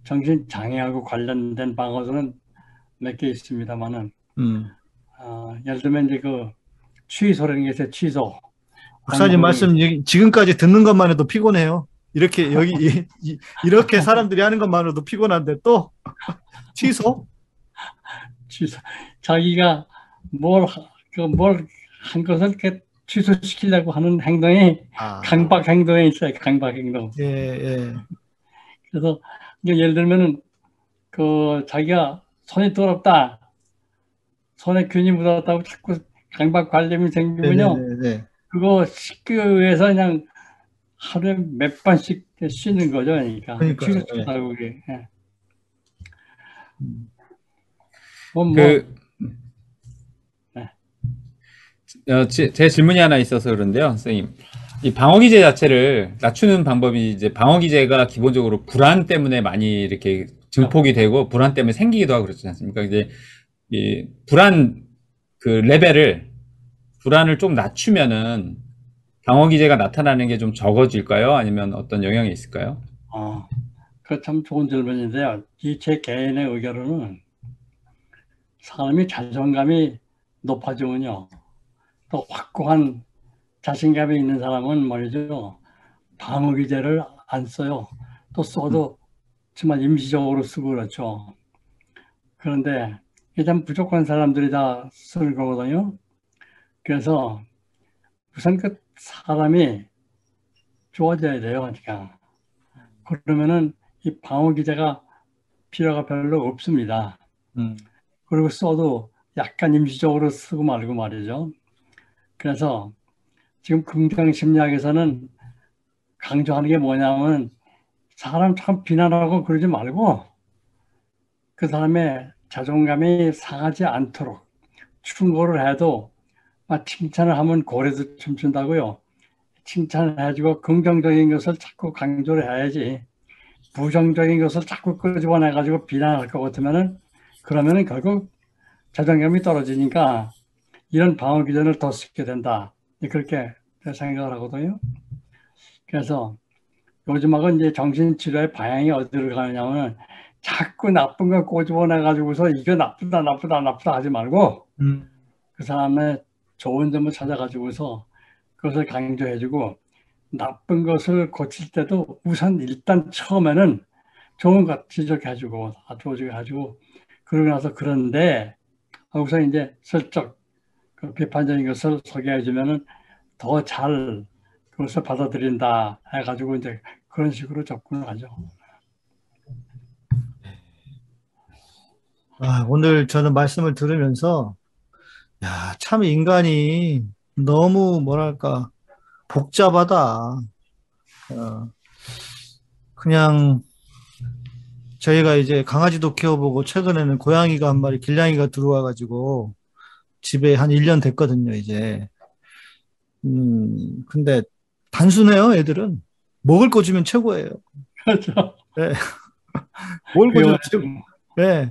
정신 장애하고 관련된 방어들은 몇개 있습니다만은 음. 어, 예를 들면 이제 그 취소라는 게 있어요. 취소. 박사님 말씀 이- 지금까지 듣는 것만 해도 피곤해요. 이렇게 여기 이, 이- 이렇게 사람들이 하는 것만으로도 피곤한데 또 취소? 취소. 자기가 뭘 그 뭘 한 것을 이렇게 취소시키려고 하는 행동이 아, 강박 행동에 있어요. 강박 행동. 예, 예. 그래서 예를 들면은 그 자기가 손이 더럽다, 손에 균이 묻었다고 자꾸 강박 관념이 생기면요, 네, 네, 네. 그거 위해서 그냥 하루에 몇 번씩 씻는 거죠, 그러니까. 그러니까요, 취소다고 그게. 예. 음. 뭐, 뭐, 그, 네. 어, 제, 제 질문이 하나 있어서 그런데요, 선생님. 이 방어 기제 자체를 낮추는 방법이 이제 방어 기제가 기본적으로 불안 때문에 많이 이렇게 증폭이 되고 불안 때문에 생기기도 하고 그렇지 않습니까? 이제 이 불안 그 레벨을 불안을 좀 낮추면은 방어 기제가 나타나는 게 좀 적어질까요? 아니면 어떤 영향이 있을까요? 어, 그참 좋은 질문인데요. 이 제 개인의 의견으로는 사람이 자존감이 높아지면요. 또 확고한 자신감이 있는 사람은 말이죠. 방어 기제를 안 써요. 또 써도 정말 임시적으로 쓰고 그렇죠. 그런데 일단 부족한 사람들이 다쓸 거거든요. 그래서 우선 그 사람이 좋아져야 돼요. 그러니까. 그러면은 이 방어 기제가 필요가 별로 없습니다. 음. 그리고 써도 약간 임시적으로 쓰고 말고 말이죠. 그래서 지금 긍정 심리학에서는 강조하는 게 뭐냐면 사람 참 비난하고 그러지 말고 그 사람의 자존감이 상하지 않도록 충고를 해도 막 칭찬을 하면 고래도 춤춘다고요. 칭찬을 해주고 긍정적인 것을 자꾸 강조를 해야지 부정적인 것을 자꾸 끄집어내 가지고 비난할 것 같으면은 그러면은 결국 자존감이 떨어지니까 이런 방어 기전을 더 쓰게 된다. 그렇게 생각을 하거든요. 그래서 요즘하고 이제 정신치료의 방향이 어디로 가냐면 자꾸 나쁜 거 꼬집어내 가지고서 이거 나쁘다 나쁘다 나쁘다 하지 말고 음. 그 사람의 좋은 점을 찾아가지고서 그것을 강조해주고 나쁜 것을 고칠 때도 우선 일단 처음에는 좋은 것 지적해주고 좋아지게 해주고 그러고 나서 그런데 우선 이제 슬쩍 그 비판적인 것을 소개해주면은 더 잘 그것을 받아들인다 해가지고 이제 그런 식으로 접근을 하죠. 아, 오늘 저는 말씀을 들으면서, 야, 참 인간이 너무 뭐랄까, 복잡하다. 어, 그냥 저희가 이제 강아지도 키워보고 최근에는 고양이가 한 마리, 길냥이가 들어와가지고 집에 한 1년 됐거든요, 이제. 음, 근데 단순해요, 애들은. 먹을 거 주면 최고예요. 그렇죠. 먹을 거 주면 최고. 네.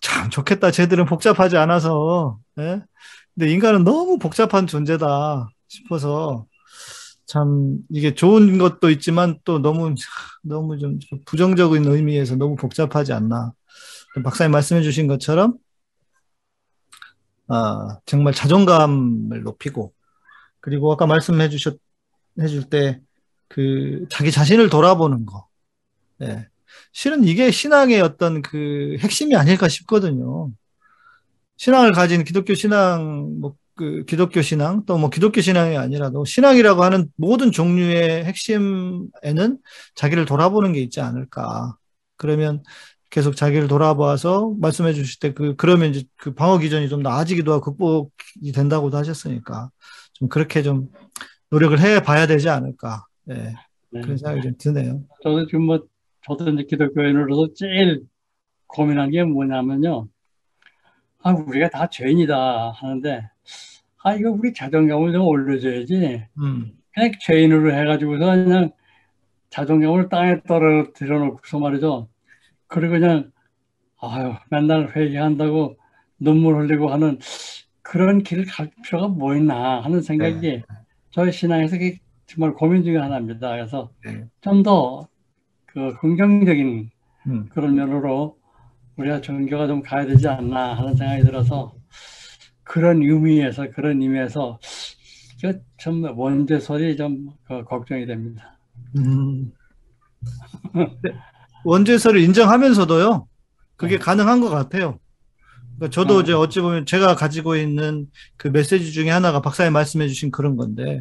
참 좋겠다. 쟤들은 복잡하지 않아서. 예? 근데 인간은 너무 복잡한 존재다 싶어서 참 이게 좋은 것도 있지만 또 너무 너무 좀 부정적인 의미에서 너무 복잡하지 않나. 박사님 말씀해 주신 것처럼 아, 정말 자존감을 높이고 그리고 아까 말씀해 주셨 해줄 때 그 자기 자신을 돌아보는 거. 예. 실은 이게 신앙의 어떤 그 핵심이 아닐까 싶거든요. 신앙을 가진 기독교 신앙, 뭐, 그, 기독교 신앙, 또 뭐, 기독교 신앙이 아니라도 신앙이라고 하는 모든 종류의 핵심에는 자기를 돌아보는 게 있지 않을까. 그러면 계속 자기를 돌아봐서 말씀해 주실 때 그, 그러면 이제 그 방어 기전이 좀 나아지기도 하고 극복이 된다고도 하셨으니까 좀 그렇게 좀 노력을 해 봐야 되지 않을까. 예. 네. 그런 생각이 좀 드네요. 저도 지금 뭐 저도 이제 기독교인으로서 제일 고민한 게 뭐냐면요. 아, 우리가 다 죄인이다 하는데, 아, 이거 우리 자존감을 좀 올려줘야지. 음, 그냥 죄인으로 해가지고서 그냥 자존감을 땅에 떨어뜨려 놓고서 말이죠. 그리고 그냥, 아유, 맨날 회개한다고 눈물 흘리고 하는 그런 길을 갈 필요가 뭐 있나 하는 생각이 저희 신앙에서 정말 고민 중에 하나입니다. 그래서 네. 좀더 그 긍정적인 음. 그런 면으로 우리가 종교가 좀 가야 되지 않나 하는 생각이 들어서 그런 의미에서 그런 의미에서 그좀 원죄설이 좀그 걱정이 됩니다. 음. 네, 원죄설을 인정하면서도요, 그게 네. 가능한 것 같아요. 그러니까 저도 어. 이제 어찌 보면 제가 가지고 있는 그 메시지 중에 하나가 박사님 말씀해 주신 그런 건데,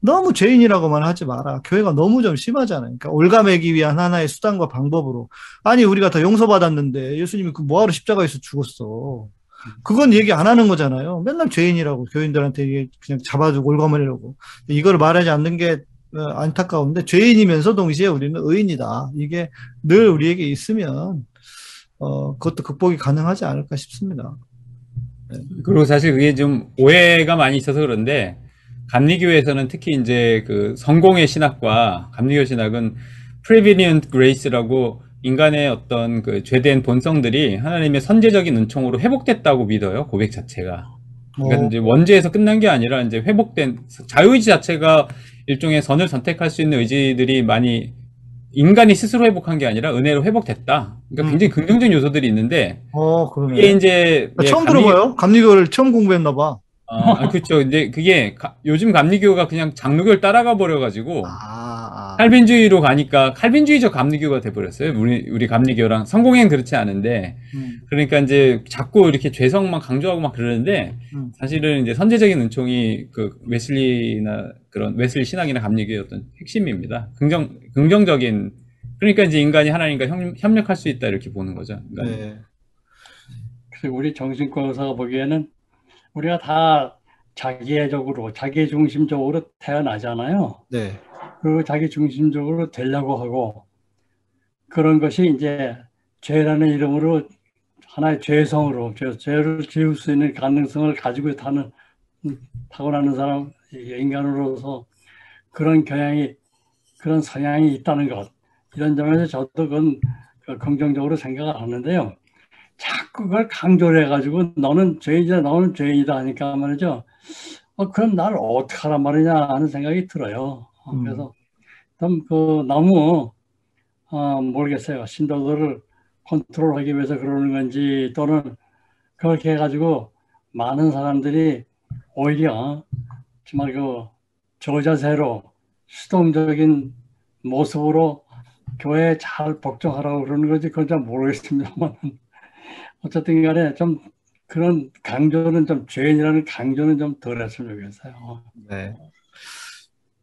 너무 죄인이라고만 하지 마라. 교회가 너무 좀 심하잖아요. 그러니까 올가매기 위한 하나의 수단과 방법으로. 아니, 우리가 다 용서받았는데 예수님이 그 뭐하러 십자가에서 죽었어. 그건 얘기 안 하는 거잖아요. 맨날 죄인이라고 교인들한테 이게 그냥 잡아주고 올가매려고. 이걸 말하지 않는 게 어, 안타까운데 죄인이면서 동시에 우리는 의인이다. 이게 늘 우리에게 있으면 어, 그것도 극복이 가능하지 않을까 싶습니다. 그리고 사실 그게 좀 오해가 많이 있어서 그런데 감리교에서는 특히 이제 그 성공의 신학과 감리교 신학은 prevenient grace라고 인간의 어떤 그 죄된 본성들이 하나님의 선제적인 은총으로 회복됐다고 믿어요. 고백 자체가. 그러니까 어, 이제 원죄에서 끝난 게 아니라 이제 회복된 자유의지 자체가 일종의 선을 선택할 수 있는 의지들이 많이 인간이 스스로 회복한 게 아니라 은혜로 회복됐다. 그러니까 음. 굉장히 긍정적인 요소들이 있는데 어, 이게 그러네. 이제 나 예, 처음 감리- 들어봐요. 감리교를 처음 공부했나 봐. 아, 그렇죠. 이제 그게 가- 요즘 감리교가 그냥 장로교를 따라가 버려가지고 아, 아. 칼빈주의로 가니까 칼빈주의적 감리교가 돼버렸어요. 우리 우리 감리교랑 성공엔 그렇지 않은데 음, 그러니까 이제 자꾸 이렇게 죄성만 강조하고 막 그러는데 음. 사실은 이제 선제적인 은총이 그 웨슬리나 그런 웨슬리 신학이나 감리교의 어떤 핵심입니다. 긍정 긍정적인 그러니까 이제 인간이 하나님과 협, 협력할 수 있다 이렇게 보는 거죠. 인간이. 네. 그래서 우리 정신과 의사가 보기에는 우리가 다 자기애적으로 자기 중심적으로 태어나잖아요. 네. 그리고 자기 중심적으로 되려고 하고 그런 것이 이제 죄라는 이름으로 하나의 죄성으로 죄, 죄를 지을 수 있는 가능성을 가지고 타는 음, 타고나는 사람 인간으로서 그런 경향이 그런 성향이 있다는 것 이런 점에서 저도 그건 그 긍정적으로 생각을 하는데요. 자꾸 그걸 강조를 해가지고 너는 죄인이다 너는 죄인이다 하니까 말이죠. 어, 그럼 나를 어떻게 하란 말이냐 하는 생각이 들어요. 어, 음. 그래서 좀 그 너무 어, 모르겠어요. 신도들을 컨트롤하기 위해서 그러는 건지 또는 그렇게 해가지고 많은 사람들이 오히려 정말 그 저자세로 수동적인 모습으로 교회에 잘 복종하라고 그러는 건지 그건 잘 모르겠습니다만 어쨌든 간에 좀 그런 강조는 좀 죄인이라는 강조는 좀 덜 했으면 좋겠어요. 네.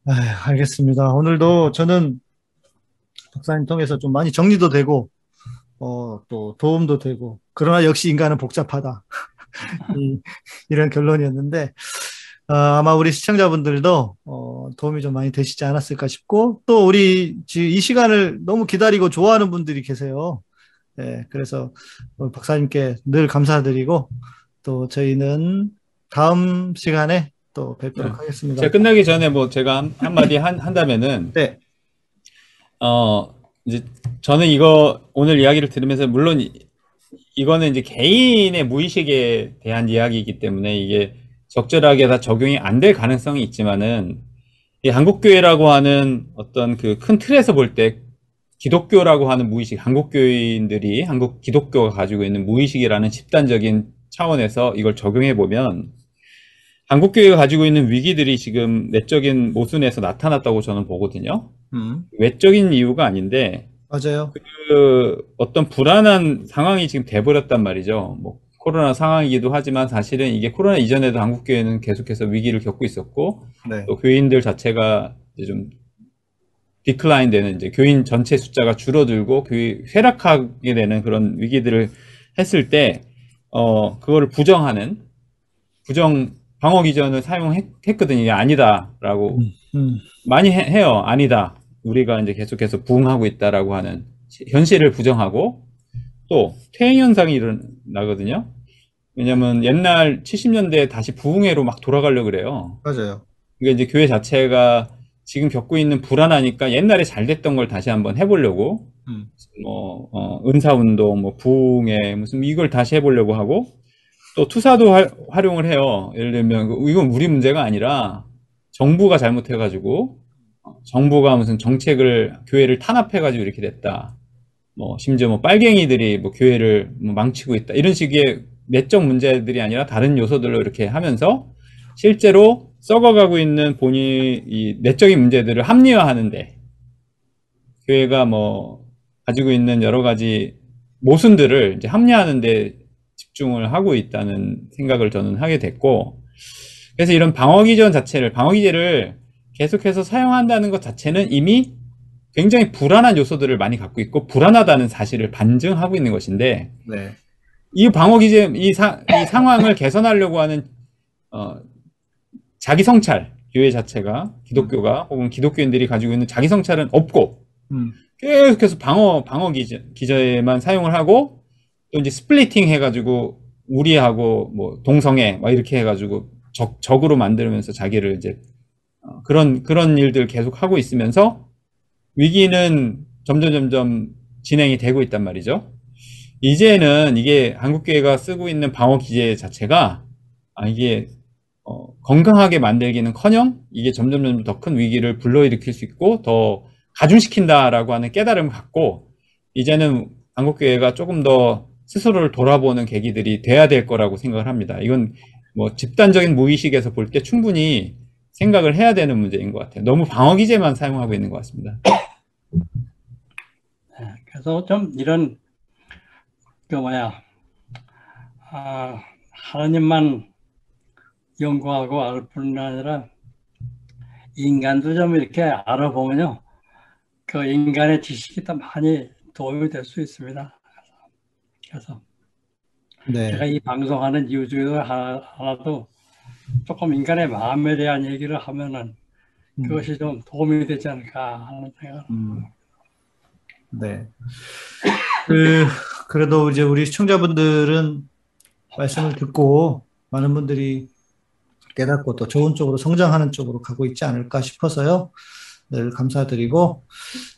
아휴, 알겠습니다. 오늘도 저는 박사님 통해서 좀 많이 정리도 되고, 어, 또 도움도 되고 그러나 역시 인간은 복잡하다. 이, 이런 결론이었는데 어, 아마 우리 시청자분들도 어, 도움이 좀 많이 되시지 않았을까 싶고 또 우리 이 시간을 너무 기다리고 좋아하는 분들이 계세요. 네, 그래서 어, 박사님께 늘 감사드리고 또 저희는 다음 시간에 또 뵙도록 네. 하겠습니다. 제가 끝나기 전에 뭐 제가 한, 한마디 한, 한다면은, 네, 어, 이제 저는 이거 오늘 이야기를 들으면서 물론 이- 이거는 이제 개인의 무의식에 대한 이야기이기 때문에 이게 적절하게 다 적용이 안 될 가능성이 있지만은 이 한국 교회라고 하는 어떤 그 큰 틀에서 볼때 기독교라고 하는 무의식, 한국 교인들이 한국 기독교가 가지고 있는 무의식이라는 집단적인 차원에서 이걸 적용해 보면 한국 교회가 가지고 있는 위기들이 지금 내적인 모순에서 나타났다고 저는 보거든요. 음, 외적인 이유가 아닌데 맞아요. 그 어떤 불안한 상황이 지금 돼버렸단 말이죠. 뭐 코로나 상황이기도 하지만 사실은 이게 코로나 이전에도 한국 교회는 계속해서 위기를 겪고 있었고 네, 또 교인들 자체가 이제 좀 디클라인 되는 이제 교인 전체 숫자가 줄어들고 교회 쇠락하게 되는 그런 위기들을 했을 때 어 그거를 부정하는 부정 방어 기전을 사용했거든요. 이게 아니다라고 음, 많이 해, 해요. 아니다. 우리가 이제 계속해서 부흥하고 있다라고 하는 시- 현실을 부정하고 또 퇴행 현상이 일어나거든요. 왜냐면 옛날 70년대에 다시 부흥회로 막 돌아가려고 그래요. 맞아요. 이게 이제 교회 자체가 지금 겪고 있는 불안하니까 옛날에 잘 됐던 걸 다시 한번 해보려고 음, 뭐 어, 은사운동, 뭐 부흥회 무슨 이걸 다시 해보려고 하고 또 투사도 활- 활용을 해요. 예를 들면 그- 이건 우리 문제가 아니라 정부가 잘못해가지고 어, 정부가 무슨 정책을 교회를 탄압해가지고 이렇게 됐다. 뭐 심지어 뭐 빨갱이들이 뭐 교회를 뭐 망치고 있다. 이런 식의 내적 문제들이 아니라 다른 요소들로 이렇게 하면서 실제로 썩어가고 있는 본인 이 내적인 문제들을 합리화하는데 교회가 뭐 가지고 있는 여러 가지 모순들을 이제 합리화하는데 집중을 하고 있다는 생각을 저는 하게 됐고, 그래서 이런 방어기전 자체를, 방어기제를 계속해서 사용한다는 것 자체는 이미 굉장히 불안한 요소들을 많이 갖고 있고, 불안하다는 사실을 반증하고 있는 것인데, 네, 이 방어기제, 이, 사- 이 상황을 개선하려고 하는, 어, 자기 성찰, 교회 자체가, 기독교가, 혹은 기독교인들이 가지고 있는 자기 성찰은 없고, 음, 계속해서 방어, 방어 기저, 기저에만 사용을 하고, 또 이제 스플리팅 해가지고, 우리하고, 뭐, 동성애, 막 이렇게 해가지고, 적, 적으로 만들면서 자기를 이제, 어, 그런, 그런 일들 계속 하고 있으면서, 위기는 점점, 점점 진행이 되고 있단 말이죠. 이제는 이게 한국 교회가 쓰고 있는 방어 기제 자체가, 아, 이게, 어, 건강하게 만들기는 커녕, 이게 점점, 점점 더 큰 위기를 불러일으킬 수 있고, 더 가중시킨다라고 하는 깨달음을 갖고 이제는 한국교회가 조금 더 스스로를 돌아보는 계기들이 돼야 될 거라고 생각을 합니다. 이건 뭐 집단적인 무의식에서 볼 때 충분히 생각을 해야 되는 문제인 것 같아요. 너무 방어 기제만 사용하고 있는 것 같습니다. 예, 그래서 좀 이런 그 뭐야 아, 하나님만 연구하고 알 뿐 아니라 인간도 좀 이렇게 알아보면요 그 인간의 지식이 더 많이 도움이 될 수 있습니다. 그래서 네, 제가 이 방송하는 이유 중에 하나, 하나도 조금 인간의 마음에 대한 얘기를 하면은 음, 그것이 좀 도움이 되지 않을까 하는 생각을 음, 네. 그, 그래도 이제 우리 시청자분들은 말씀을 듣고 많은 분들이 깨닫고 또 좋은 쪽으로 성장하는 쪽으로 가고 있지 않을까 싶어서요. 늘 감사드리고,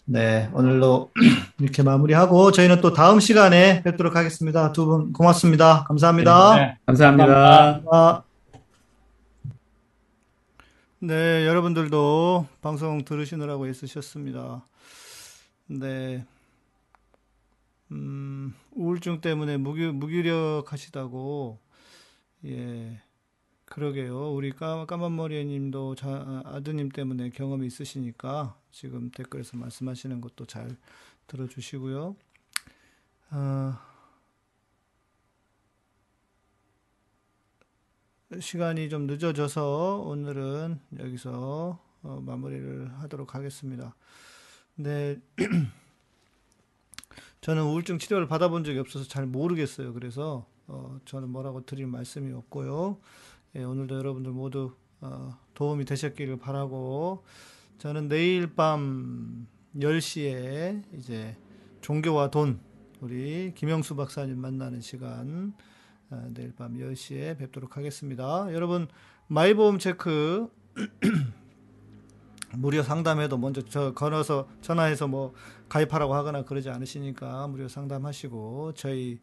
네, 오늘도 이렇게 마무리하고 저희는 또 다음 시간에 뵙도록 하겠습니다. 두 분 고맙습니다. 감사합니다. 네. 감사합니다. 아. 네, 여러분들도 방송 들으시느라고 애쓰셨습니다. 네. 음, 우울증 때문에 무기, 무기력하시다고, 예, 그러게요. 우리 까, 까만머리 님도 자, 아드님 때문에 경험이 있으시니까 지금 댓글에서 말씀하시는 것도 잘 들어주시고요. 아, 시간이 좀 늦어져서 오늘은 여기서 어, 마무리를 하도록 하겠습니다. 네. 저는 우울증 치료를 받아본 적이 없어서 잘 모르겠어요. 그래서 어, 저는 뭐라고 드릴 말씀이 없고요. 예, 오늘도 여러분들 모두 어, 도움이 되셨기를 바라고 저는 내일 밤 10시에 이제 종교와 돈 우리 김영수 박사님 만나는 시간 어, 내일 밤 10시에 뵙도록 하겠습니다. 여러분 마이보험 체크 무료 상담에도 먼저 저 걸어서 전화해서 뭐 가입하라고 하거나 그러지 않으시니까 무료 상담하시고 저희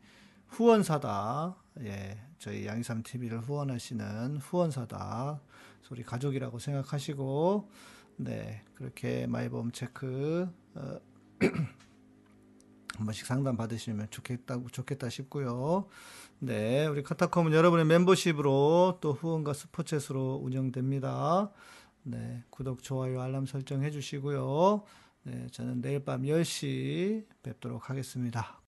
후원사다 예 저희 양이삼 TV를 후원하시는 후원사다 우리 가족이라고 생각하시고 네 그렇게 마이보험 체크 어, 한 번씩 상담 받으시면 좋겠다고 좋겠다 싶고요. 네, 우리 카타콤은 여러분의 멤버십으로 또 후원과 스포츠로 운영됩니다. 네, 구독, 좋아요, 알람 설정 해주시고요. 네, 저는 내일 밤 10시 뵙도록 하겠습니다.